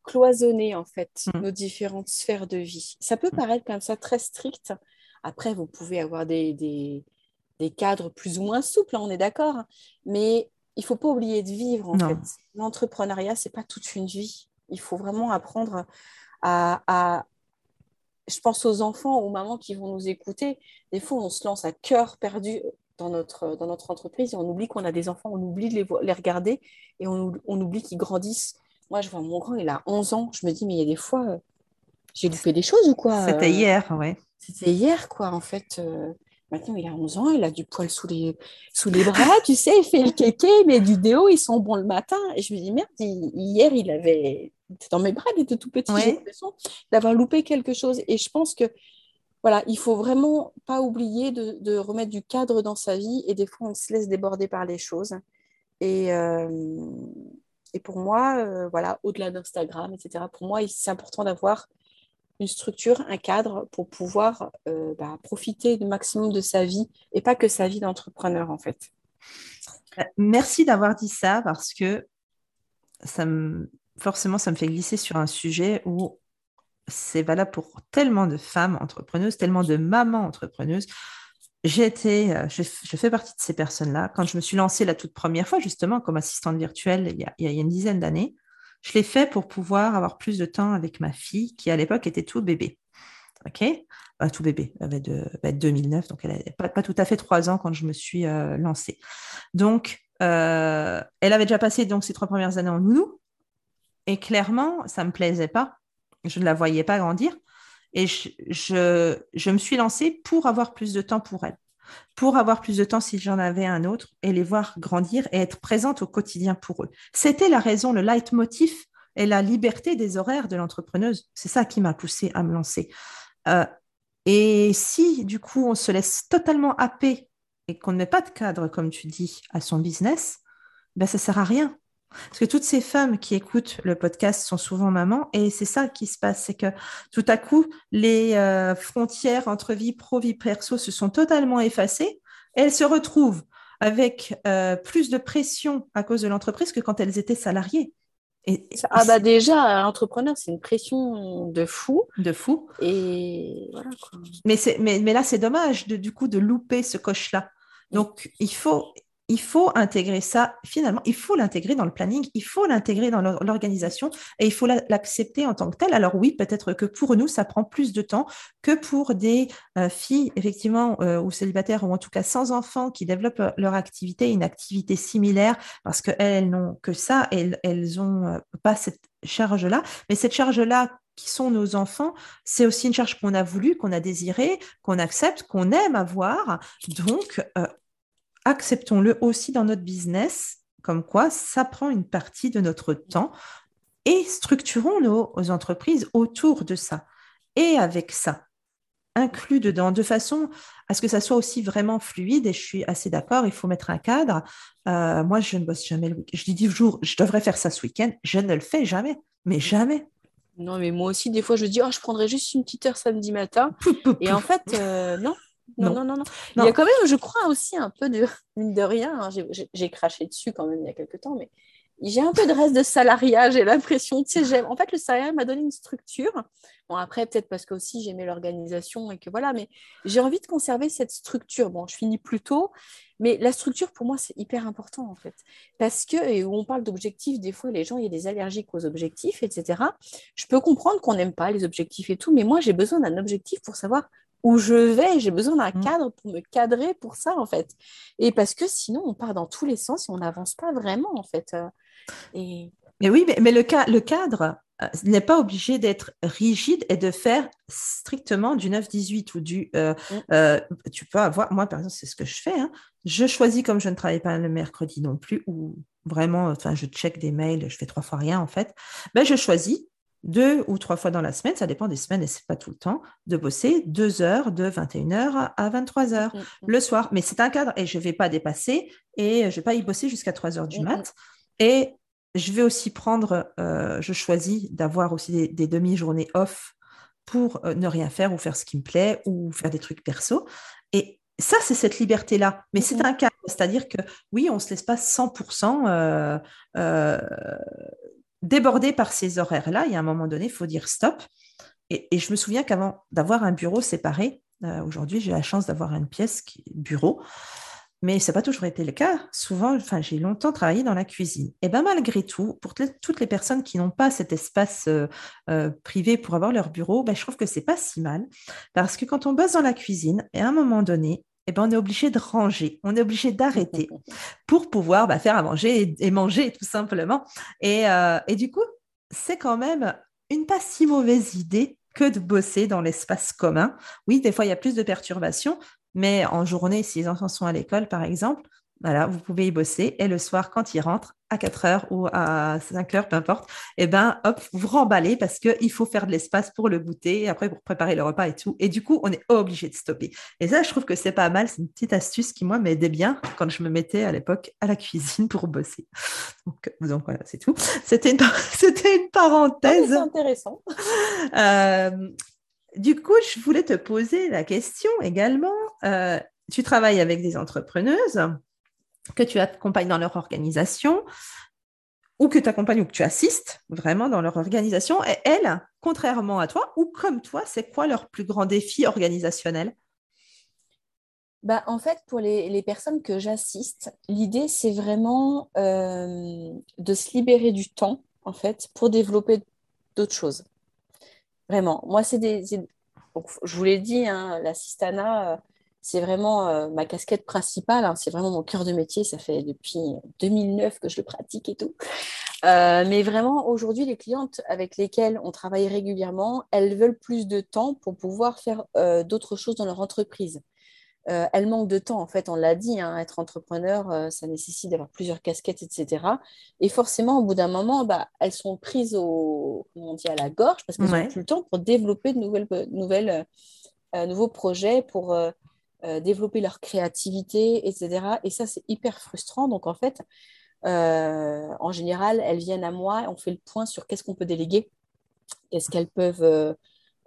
cloisonner en fait mm. nos différentes sphères de vie. Ça peut mm. paraître comme ça très strict. Après, vous pouvez avoir des, des, des cadres plus ou moins souples, hein, on est d'accord. Hein. Mais il faut pas oublier de vivre en fait. L'entrepreneuriat, c'est pas toute une vie. Il faut vraiment apprendre à, à, je pense aux enfants, aux mamans qui vont nous écouter. Des fois, on se lance à cœur perdu dans notre, dans notre entreprise et on oublie qu'on a des enfants, on oublie de les, les regarder et on, on oublie qu'ils grandissent. Moi, je vois mon grand, il a 11 ans. Je me dis, mais il y a des fois, euh, j'ai loupé des choses ou quoi C'était euh, hier, ouais. C'était hier, quoi, en fait. Euh, maintenant, il a 11 ans, il a du poil sous les, sous les bras, tu sais, il fait le kéké, mais du déo, ils sont bons le matin. Et je me dis, merde, hier, il avait dans mes bras, il était tout petit, j'ai l'impression d'avoir loupé quelque chose. Et je pense que voilà, il faut vraiment pas oublier de, remettre du cadre dans sa vie et des fois on se laisse déborder par les choses. Et, euh, et pour moi, euh, voilà, au-delà d'Instagram, etc., pour moi, c'est important d'avoir une structure, un cadre pour pouvoir euh, bah, profiter du maximum de sa vie et pas que sa vie d'entrepreneur en fait. Merci d'avoir dit ça parce que ça me, forcément, ça me fait glisser sur un sujet où c'est valable pour tellement de femmes entrepreneuses, tellement de mamans entrepreneuses. J'ai été, euh, je, fais partie de ces personnes-là. Quand je me suis lancée la toute première fois, justement, comme assistante virtuelle, il y a, une dizaine d'années, je l'ai fait pour pouvoir avoir plus de temps avec ma fille, qui à l'époque était tout bébé. OK? Tout bébé, elle avait, de, 2009, donc elle n'avait pas, tout à fait trois ans quand je me suis euh, lancée. Donc, euh, elle avait déjà passé donc, ses trois premières années en nounou. Et clairement, ça ne me plaisait pas. Je ne la voyais pas grandir. Et je, me suis lancée pour avoir plus de temps pour elle, pour avoir plus de temps si j'en avais un autre et les voir grandir et être présente au quotidien pour eux. C'était la raison, le leitmotiv et la liberté des horaires de l'entrepreneuse. C'est ça qui m'a poussée à me lancer. Euh, et si, du coup, on se laisse totalement happer et qu'on ne met pas de cadre, comme tu dis, à son business, ben, ça ne sert à rien. Parce que toutes ces femmes qui écoutent le podcast sont souvent mamans et c'est ça qui se passe, c'est que tout à coup, les euh, frontières entre vie pro, vie perso se sont totalement effacées et elles se retrouvent avec euh, plus de pression à cause de l'entreprise que quand elles étaient salariées. Et, ah bah déjà, entrepreneur, c'est une pression de fou. De fou. Et Mais, mais, mais là, c'est dommage de, du coup de louper ce coche-là. Donc, il faut, il faut intégrer ça, finalement, il faut l'intégrer dans le planning, il faut l'intégrer dans l'organisation et il faut l'accepter en tant que tel. Alors oui, peut-être que pour nous, ça prend plus de temps que pour des euh, filles, effectivement, euh, ou célibataires, ou en tout cas sans enfants, qui développent euh, leur activité, une activité similaire, parce qu'elles n'ont que ça, elles n'ont pas cette charge-là. Mais cette charge-là, qui sont nos enfants, c'est aussi une charge qu'on a voulu, qu'on a désiré, qu'on accepte, qu'on aime avoir. Donc, acceptons-le aussi dans notre business, comme quoi ça prend une partie de notre temps et structurons nos entreprises autour de ça et avec ça inclus dedans, de façon à ce que ça soit aussi vraiment fluide. Et je suis assez d'accord, il faut mettre un cadre. Euh, moi, je ne bosse jamais le week-end. Je dis toujours, je devrais faire ça ce week-end. Je ne le fais jamais, mais jamais. Non, mais moi aussi, des fois, je dis, oh, je prendrais juste une petite heure samedi matin. Et en fait, euh, non. Non, non, non, non, Il y a quand même, je crois aussi un peu de, mine de rien, hein, j'ai craché dessus quand même il y a quelques temps, mais j'ai un peu de reste de salariat, j'ai l'impression. Tu sais, en fait, le salariat m'a donné une structure. Bon, après, peut-être parce que aussi j'aimais l'organisation et que voilà, mais j'ai envie de conserver cette structure. Bon, je finis plus tôt, mais la structure, pour moi, c'est hyper important, en fait. Parce que, et où on parle d'objectifs, des fois, les gens, il y a des allergiques aux objectifs, etc. Je peux comprendre qu'on n'aime pas les objectifs et tout, mais moi, j'ai besoin d'un objectif pour savoir où je vais, j'ai besoin d'un mmh. cadre pour me cadrer pour ça, en fait. Et parce que sinon, on part dans tous les sens et on n'avance pas vraiment, en fait. Et... Mais oui, mais, le, le cadre euh, n'est pas obligé d'être rigide et de faire strictement du 9-18 ou du... Euh, mm. euh, tu peux avoir... Moi, par exemple, c'est ce que je fais. Hein. Je choisis comme je ne travaille pas le mercredi non plus, ou vraiment, enfin, je check des mails, je fais trois fois rien en fait. Ben, je choisis deux ou trois fois dans la semaine, ça dépend des semaines et c'est pas tout le temps, de bosser deux heures de 21h à 23h mm, mm, le soir. Mais c'est un cadre et je ne vais pas dépasser et je ne vais pas y bosser jusqu'à 3 heures du mat. Et je vais aussi prendre, euh, je choisis d'avoir aussi des, demi-journées off pour euh, ne rien faire ou faire ce qui me plaît ou faire des trucs perso. Et ça, c'est cette liberté-là. Mais c'est un cas. C'est-à-dire que oui, on ne se laisse pas 100% euh, déborder par ces horaires-là. Il y a un moment donné, il faut dire stop. Et, je me souviens qu'avant d'avoir un bureau séparé, aujourd'hui, j'ai la chance d'avoir une pièce qui est bureau. Mais ça n'a pas toujours été le cas. Souvent, j'ai longtemps travaillé dans la cuisine. Et bien malgré tout, pour toutes les personnes qui n'ont pas cet espace euh, euh, privé pour avoir leur bureau, ben, je trouve que c'est pas si mal. Parce que quand on bosse dans la cuisine, et à un moment donné, eh ben, on est obligé de ranger, on est obligé d'arrêter pour pouvoir bah, faire à manger et, manger tout simplement. Et, euh, et du coup, c'est quand même une pas si mauvaise idée que de bosser dans l'espace commun. Oui, des fois, il y a plus de perturbations, mais en journée, si les enfants sont à l'école, par exemple, voilà, vous pouvez y bosser. Et le soir, quand ils rentrent, à 4 heures ou à 5 heures, peu importe, eh ben, hop, vous remballez parce qu'il faut faire de l'espace pour le goûter, et après pour préparer le repas et tout. Et du coup, on est obligé de stopper. Et ça, je trouve que c'est pas mal. C'est une petite astuce qui, moi, m'aidait bien quand je me mettais à l'époque à la cuisine pour bosser. Donc, donc voilà, c'est tout. C'était une, c'était une parenthèse. c'est intéressant. Euh, du coup, je voulais te poser la question également. Euh, tu travailles avec des entrepreneuses que tu accompagnes dans leur organisation ou que tu accompagnes ou que tu assistes vraiment dans leur organisation. Et elles, contrairement à toi ou comme toi, c'est quoi leur plus grand défi organisationnel? Bah, en fait, pour les, personnes que j'assiste, l'idée, c'est vraiment euh, de se libérer du temps, en fait, pour développer d'autres choses. Vraiment. Moi, c'est des. je vous l'ai dit, hein, l'assistana, euh, c'est vraiment euh, ma casquette principale. Hein, c'est vraiment mon cœur de métier. Ça fait depuis 2009 que je le pratique et tout. Euh, mais vraiment, aujourd'hui, les clientes avec lesquelles on travaille régulièrement, elles veulent plus de temps pour pouvoir faire d'autres choses dans leur entreprise. Euh, elle manque de temps, en fait, on l'a dit, hein, être entrepreneur, euh, ça nécessite d'avoir plusieurs casquettes, etc. Et forcément, au bout d'un moment, bah, elles sont prises au, on dit, à la gorge parce qu'elles n'ont plus le temps pour développer de nouvelles, nouvelles, euh, nouveaux projets, pour développer leur créativité, etc. Et ça, c'est hyper frustrant. Donc, en fait, en général, elles viennent à moi, on fait le point sur qu'est-ce qu'on peut déléguer, qu'est-ce qu'elles peuvent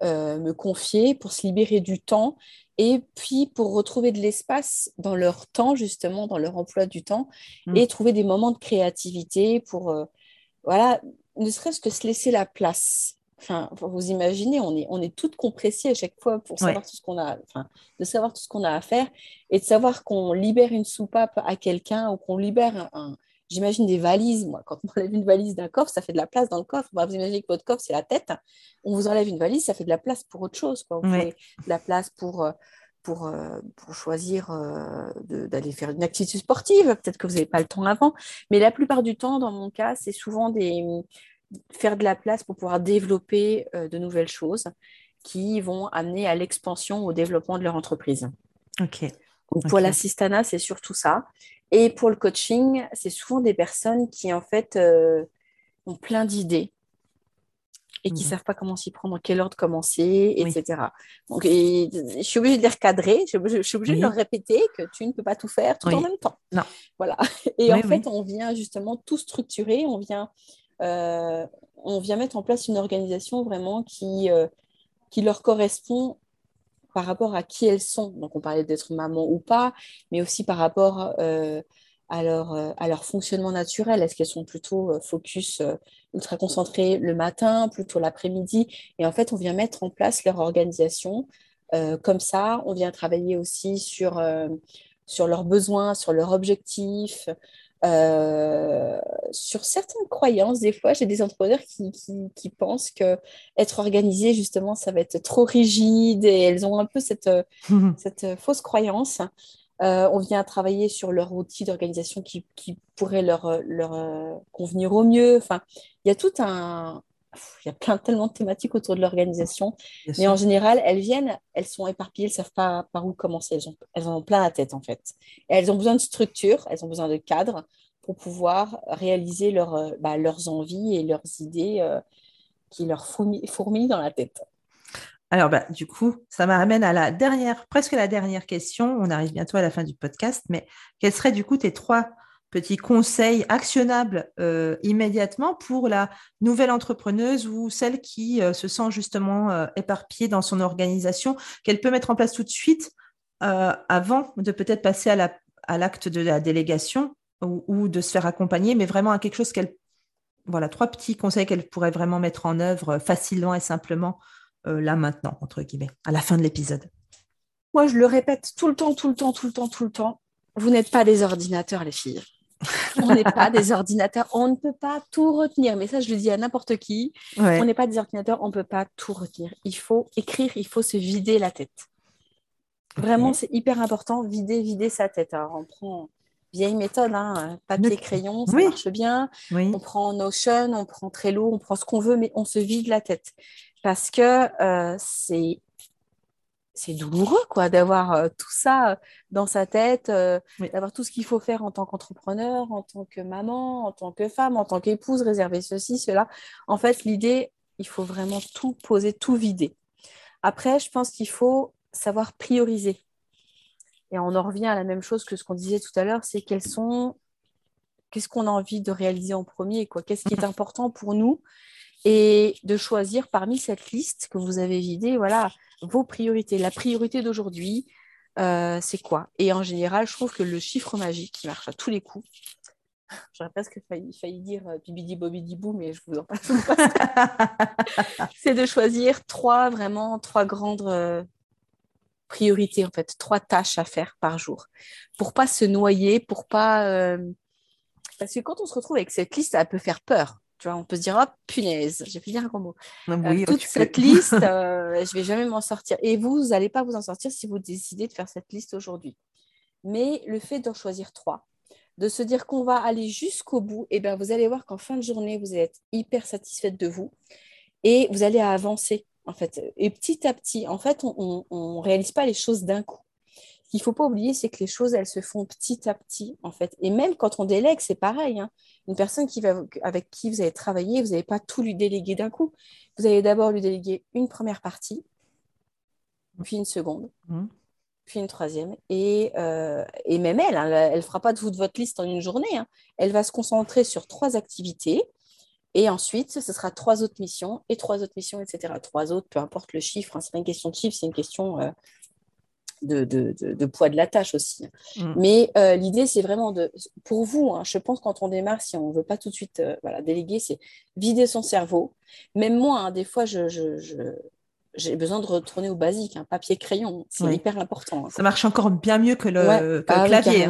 me confier pour se libérer du temps et puis pour retrouver de l'espace dans leur temps, justement, dans leur emploi du temps, mm. et trouver des moments de créativité pour, euh, voilà, ne serait-ce que se laisser la place. Enfin, vous imaginez, on est, on est toutes compressées à chaque fois pour savoir tout ce qu'on a, enfin, de savoir tout ce qu'on a à faire et de savoir qu'on libère une soupape à quelqu'un ou qu'on libère un, J'imagine des valises. Moi, quand on enlève une valise d'un coffre, ça fait de la place dans le coffre. vous imaginez que votre coffre, c'est la tête. On vous enlève une valise, ça fait de la place pour autre chose. Quoi. Vous de la place pour, euh, pour, euh, pour choisir euh, d'aller faire une activité sportive. Peut-être que vous n'avez pas le temps avant. Mais la plupart du temps, dans mon cas, c'est souvent des, faire de la place pour pouvoir développer de nouvelles choses qui vont amener à l'expansion, au développement de leur entreprise. OK. Pour l'assistana, c'est surtout ça. Et pour le coaching, c'est souvent des personnes qui, en fait, euh, ont plein d'idées, et qui ne savent pas comment s'y prendre, dans quel ordre commencer, etc. Donc, je suis obligée de les recadrer, je, suis obligée de leur répéter que tu ne peux pas tout faire tout en même temps. Non. Voilà. Et en fait, on vient justement tout structurer, on vient, euh, on vient mettre en place une organisation vraiment qui, euh, qui leur correspond par rapport à qui elles sont. Donc, on parlait d'être maman ou pas, mais aussi par rapport euh, à, leur, à leur fonctionnement naturel. Est-ce qu'elles sont plutôt focus ultra concentrées le matin, plutôt l'après-midi? Et en fait, on vient mettre en place leur organisation. comme ça, on vient travailler aussi sur, sur leurs besoins, sur leurs objectifs, euh, sur certaines croyances, des fois, j'ai des entrepreneurs qui, qui, pensent que être organisé, justement, ça va être trop rigide et elles ont un peu cette, cette fausse croyance. Euh, on vient travailler sur leur outil d'organisation qui, qui, pourrait leur, leur euh, convenir au mieux. Enfin, il y a tout un, il y a plein tellement de thématiques autour de l'organisation, mais en général, elles viennent, elles sont éparpillées, elles ne savent pas par où commencer, elles, ont, elles en ont plein la tête en fait. Et elles ont besoin de structure, elles ont besoin de cadre pour pouvoir réaliser leur, euh, bah, leurs envies et leurs idées euh, qui leur fourmillent, dans la tête. Alors, bah, du coup, ça m'amène à la dernière, presque la dernière question. On arrive bientôt à la fin du podcast, mais quels seraient du coup tes trois petits conseils actionnables euh, immédiatement pour la nouvelle entrepreneuse ou celle qui euh, se sent justement euh, éparpillée dans son organisation, qu'elle peut mettre en place tout de suite avant de peut-être passer à l'acte de la délégation ou, de se faire accompagner, mais vraiment à quelque chose qu'elle... Voilà, trois petits conseils qu'elle pourrait vraiment mettre en œuvre facilement et simplement là maintenant, entre guillemets, à la fin de l'épisode. Moi, je le répète tout le temps, tout le temps, tout le temps, tout le temps. Vous n'êtes pas des ordinateurs, les filles on n'est pas des ordinateurs, on ne peut pas tout retenir. Mais ça, je le dis à n'importe qui. On n'est pas des ordinateurs, on ne peut pas tout retenir. Il faut écrire, il faut se vider la tête. Vraiment, c'est hyper important, vider, vider sa tête. Alors, on prend vieille méthode, hein, papier, crayon, ça marche bien. On prend Notion, on prend Trello, on prend ce qu'on veut, mais on se vide la tête. Parce que euh, c'est c'est douloureux quoi d'avoir euh, tout ça euh, dans sa tête, euh, d'avoir tout ce qu'il faut faire en tant qu'entrepreneur, en tant que maman, en tant que femme, en tant qu'épouse, réserver ceci, cela. En fait, l'idée, il faut vraiment tout poser, tout vider. Après, je pense qu'il faut savoir prioriser. Et on en revient à la même chose que ce qu'on disait tout à l'heure, c'est quels sont qu'est-ce qu'on a envie de réaliser en premier, quoi? Qu'est-ce qui est important pour nous? Et de choisir parmi cette liste que vous avez vidée, voilà, vos priorités. La priorité d'aujourd'hui, euh, c'est quoi? Et en général, je trouve que le chiffre magique qui marche à tous les coups, j'aurais presque failli, failli dire euh, bibidi bobidi bou, mais je vous en passe. c'est de choisir trois, vraiment, trois grandes euh, priorités, en fait, trois tâches à faire par jour, pour pas se noyer, pour pas... Parce que quand on se retrouve avec cette liste, ça peut faire peur. Tu vois, on peut se dire, oh punaise, j'ai pu dire un gros mot. Ah euh, toute cette liste, euh, je vais jamais m'en sortir. Et vous, vous n'allez pas vous en sortir si vous décidez de faire cette liste aujourd'hui. Mais le fait d'en choisir trois, de se dire qu'on va aller jusqu'au bout, et eh bien, vous allez voir qu'en fin de journée, vous allez être hyper satisfaite de vous et vous allez avancer. En fait. Et petit à petit, en fait, on ne réalise pas les choses d'un coup qu'il ne faut pas oublier, c'est que les choses, elles se font petit à petit, en fait. Et même quand on délègue, c'est pareil. Hein. Une personne qui va, avec qui vous allez travailler, vous n'allez pas tout lui déléguer d'un coup. Vous allez d'abord lui déléguer une première partie, puis une seconde, mmh. puis une troisième. Et, euh, et même elle, hein, elle ne fera pas de vous de votre liste en une journée. Hein. Elle va se concentrer sur trois activités. Et ensuite, ce sera trois autres missions et trois autres missions, etc. Trois autres, peu importe le chiffre. Ce n'est pas une question de chiffre, c'est une question euh, de, poids de la tâche aussi. Mm. Mais euh, l'idée, c'est vraiment de, pour vous, hein, je pense quand on démarre, si on ne veut pas tout de suite euh, voilà, déléguer, c'est vider son cerveau. Même moi, hein, des fois, je, j'ai besoin de retourner au basique, un papier crayon, c'est hyper important. Hein. Ça marche encore bien mieux que le, ah clavier.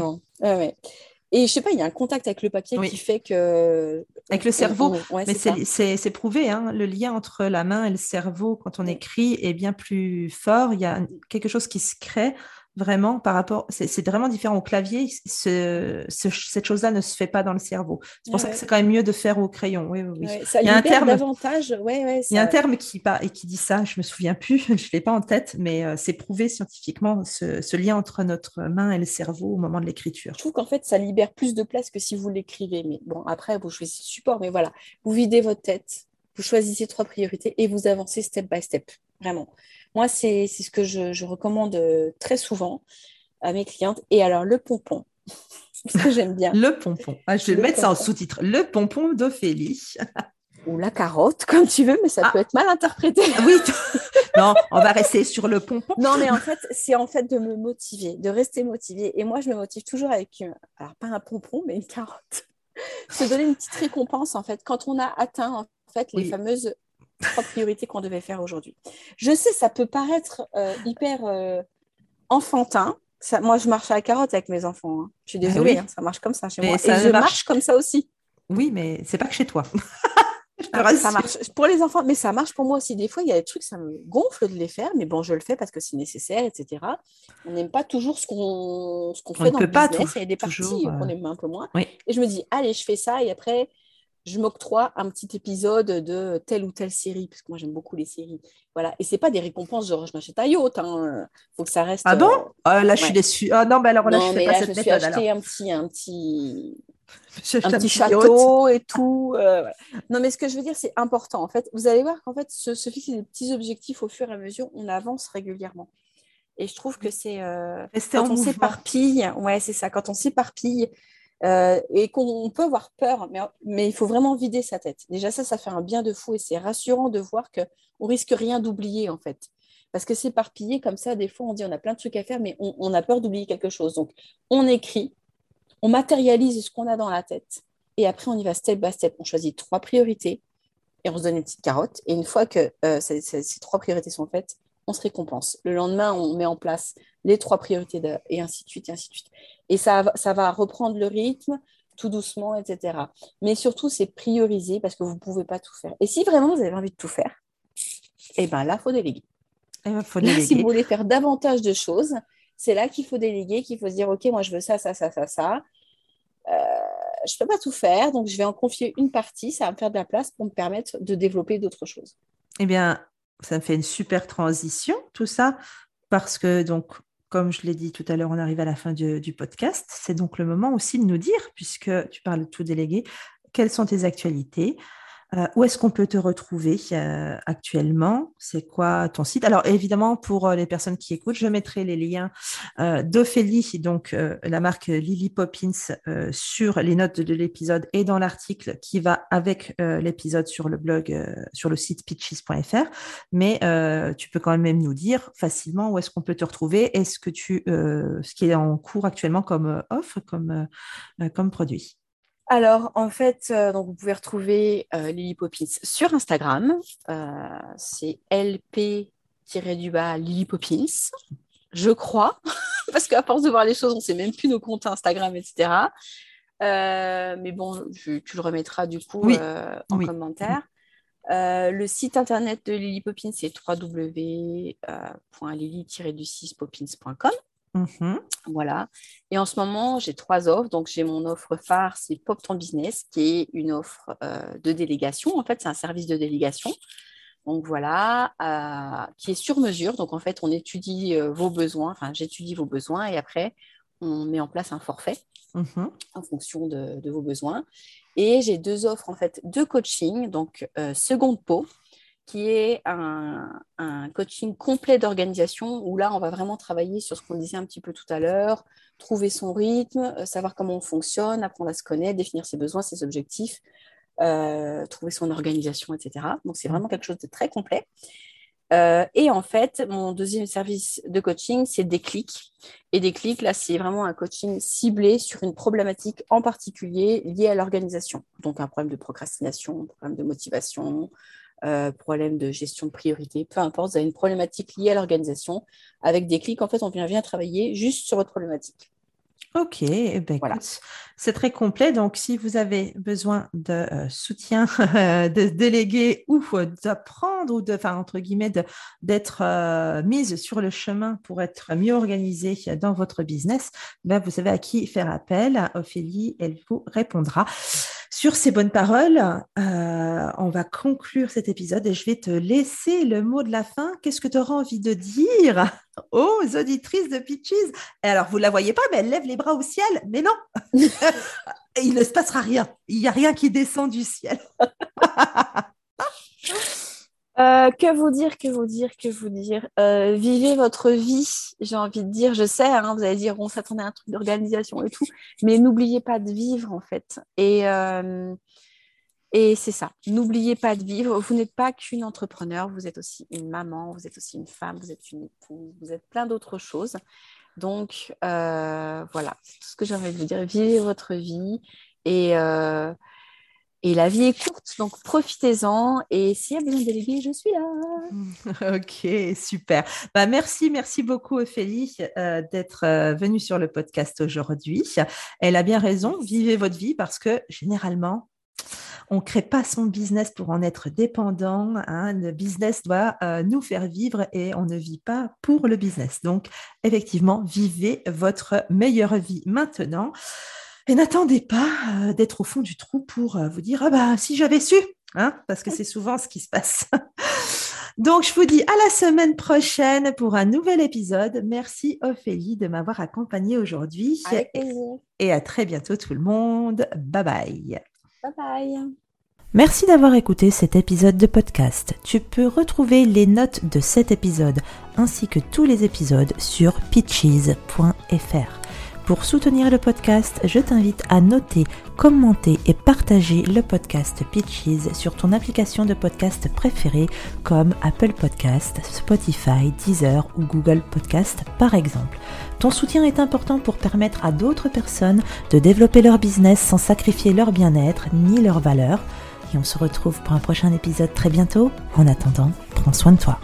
Et je sais pas, il y a un contact avec le papier qui fait que. Avec le cerveau. mais c'est prouvé, hein, le lien entre la main et le cerveau quand on écrit est bien plus fort. Il y a quelque chose qui se crée vraiment par rapport. C'est vraiment différent au clavier. cette chose-là ne se fait pas dans le cerveau. C'est pour ça que c'est quand même mieux de faire au crayon. Oui, oui, il y a un terme. Davantage. Il y a un terme qui, dit ça. Je me souviens plus. je ne l'ai pas en tête, mais euh, c'est prouvé scientifiquement ce, lien entre notre main et le cerveau au moment de l'écriture. Je trouve qu'en fait, ça libère plus de place que si vous l'écrivez. Mais bon, après, vous choisissez le support. Mais voilà, vous videz votre tête vous choisissez trois priorités et vous avancez step by step, vraiment. Moi, c'est ce que je, recommande euh, très souvent à mes clientes. Et alors, le pompon, ce que j'aime bien. le pompon. Ah, je vais le, mettre ça en sous-titre. Le pompon d'Ophélie. Ou la carotte, comme tu veux, mais ça ah. peut être mal interprété. oui, non, on va rester sur le pompon. Non, mais en fait, c'est en fait de me motiver, de rester motivée. Et moi, je me motive toujours avec, alors pas un pompon, mais une carotte. Se donner une petite récompense, en fait, quand on a atteint, en fait, les fameuses trois priorités qu'on devait faire aujourd'hui. Je sais, ça peut paraître euh, hyper euh, enfantin. Ça, moi, je marche à la carotte avec mes enfants. Hein. Je suis désolée, hein, ça marche comme ça chez moi. Et je marche comme ça aussi. Oui, mais c'est pas que chez toi. Ah, ça marche pour les enfants, mais ça marche pour moi aussi. Des fois, il y a des trucs, ça me gonfle de les faire, mais bon, je le fais parce que c'est nécessaire, etc. On n'aime pas toujours ce qu'on fait dans le pas business. il y a des parties qu'on euh, aime un peu moins. Et je me dis, allez, je fais ça, et après, je m'octroie un petit épisode de telle ou telle série, parce que moi, j'aime beaucoup les séries. Voilà. Et c'est pas des récompenses genre, je m'achète un yacht. Hein. faut que ça reste. Ah bon? euh, ah, Là, je suis déçue. Ah non, mais alors là, je fais pas cette je méthode. acheté un petit, un petit un petit château et tout. Euh, non, mais ce que je veux dire, c'est important. En fait, vous allez voir qu'en fait, se, fixer des petits objectifs au fur et à mesure, on avance régulièrement. Et je trouve que c'est euh, quand on s'éparpille, ouais, c'est ça. Quand on s'éparpille euh, et qu'on peut avoir peur, mais, il faut vraiment vider sa tête. Déjà, ça, ça fait un bien de fou et c'est rassurant de voir que on risque rien d'oublier en fait. Parce que s'éparpiller comme ça, des fois, on dit on a plein de trucs à faire, mais on, on a peur d'oublier quelque chose. Donc, on écrit, on matérialise ce qu'on a dans la tête. Et après, on y va step by step. On choisit trois priorités et on se donne une petite carotte. Et une fois que euh, ces, trois priorités sont faites, on se récompense. Le lendemain, on met en place les trois priorités et ainsi de suite, et ainsi de suite. Et ça, ça va reprendre le rythme tout doucement, etc. Mais surtout, c'est prioriser parce que vous ne pouvez pas tout faire. Et si vraiment vous avez envie de tout faire, eh bien là, il faut déléguer. Eh ben, faut déléguer. si vous voulez faire davantage de choses, c'est là qu'il faut déléguer, qu'il faut se dire, OK, moi, je veux ça, ça, ça, ça, ça. Euh, je ne peux pas tout faire, donc je vais en confier une partie, ça va me faire de la place pour me permettre de développer d'autres choses. Eh bien, ça me fait une super transition, tout ça, parce que, donc, comme je l'ai dit tout à l'heure, on arrive à la fin du, podcast. C'est donc le moment aussi de nous dire, puisque tu parles de tout délégué, quelles sont tes actualités, euh, où est-ce qu'on peut te retrouver euh, actuellement? C'est quoi ton site? Alors évidemment, pour euh, les personnes qui écoutent, je mettrai les liens d'Ophélie, donc la marque Lily Poppins, sur les notes de l'épisode et dans l'article qui va avec l'épisode sur le blog, sur le site pitches.fr. Mais tu peux quand même nous dire facilement où est-ce qu'on peut te retrouver et ce que tu, ce qui est en cours actuellement comme offre, comme, comme produit. Alors, en fait, euh, donc vous pouvez retrouver euh, Lily Poppins sur Instagram. Euh, c'est LP-du-bas Lily Poppins, je crois. Parce qu'à force de voir les choses, on ne sait même plus nos comptes Instagram, etc. mais bon, tu le remettras du coup en commentaire. le site internet de Lily Poppins, c'est www.lily-du6poppins.com. Mhm. Voilà. Et en ce moment, j'ai trois offres. Donc, j'ai mon offre phare, c'est Pop ton business, qui est une offre euh, de délégation. En fait, c'est un service de délégation. Donc voilà, euh, qui est sur mesure. Donc en fait, on étudie euh, vos besoins, enfin j'étudie vos besoins et après, on met en place un forfait mhm. en fonction de, de, vos besoins. Et j'ai deux offres en fait de coaching, donc seconde peau, qui est un, coaching complet d'organisation où là, on va vraiment travailler sur ce qu'on disait un petit peu tout à l'heure, trouver son rythme, euh, savoir comment on fonctionne, apprendre à se connaître, définir ses besoins, ses objectifs, euh, trouver son organisation, etc. Donc, c'est vraiment quelque chose de très complet. Euh, et en fait, mon deuxième service de coaching, c'est Déclic. Et Déclic, là, c'est vraiment un coaching ciblé sur une problématique en particulier liée à l'organisation. Donc, un problème de procrastination, un problème de motivation, euh, problème de gestion de priorité, peu importe, vous avez une problématique liée à l'organisation. Avec des clics, en fait, on vient, vient travailler juste sur votre problématique. Ok, eh ben, c'est très complet. Donc, si vous avez besoin de euh, soutien, de déléguer ou d'apprendre ou de, enfin, entre guillemets, d'être euh, mise sur le chemin pour être mieux organisée dans votre business, ben, vous savez à qui faire appel. Ophélie, elle vous répondra. Sur ces bonnes paroles, euh, on va conclure cet épisode et je vais te laisser le mot de la fin. Qu'est-ce que tu auras envie de dire aux auditrices de Pitches Et alors, vous ne la voyez pas, mais elle lève les bras au ciel. Mais non, il ne se passera rien. Il n'y a rien qui descend du ciel. Euh, que vous dire, que vous dire, que vous dire? Euh, Vivez votre vie, j'ai envie de dire. Je sais, hein, vous allez dire, on s'attendait à un truc d'organisation et tout, mais n'oubliez pas de vivre en fait. Et, euh, et c'est ça, n'oubliez pas de vivre. Vous n'êtes pas qu'une entrepreneur, vous êtes aussi une maman, vous êtes aussi une femme, vous êtes une épouse, vous êtes plein d'autres choses. Donc voilà, c'est tout ce que j'ai envie de vous dire. Vivez votre vie et et la vie est courte, donc profitez-en. Et s'il y a besoin de déléguer, je suis là. ok, super. Bah, merci, merci beaucoup, Ophélie, euh, d'être euh, venue sur le podcast aujourd'hui. Elle a bien raison, vivez votre vie parce que généralement, on ne crée pas son business pour en être dépendant. Hein. Le business doit euh, nous faire vivre et on ne vit pas pour le business. Donc, effectivement, vivez votre meilleure vie maintenant. Et n'attendez pas euh, d'être au fond du trou pour euh, vous dire ah bah si j'avais su, hein, parce que c'est souvent ce qui se passe. Donc je vous dis à la semaine prochaine pour un nouvel épisode. Merci Ophélie de m'avoir accompagnée aujourd'hui. Et à très bientôt tout le monde. Bye bye. Bye bye. Merci d'avoir écouté cet épisode de podcast. Tu peux retrouver les notes de cet épisode ainsi que tous les épisodes sur pitches.fr. Pour soutenir le podcast, je t'invite à noter, commenter et partager le podcast Pitches sur ton application de podcast préférée comme Apple Podcast, Spotify, Deezer ou Google Podcast par exemple. Ton soutien est important pour permettre à d'autres personnes de développer leur business sans sacrifier leur bien-être ni leurs valeurs. Et on se retrouve pour un prochain épisode très bientôt. En attendant, prends soin de toi.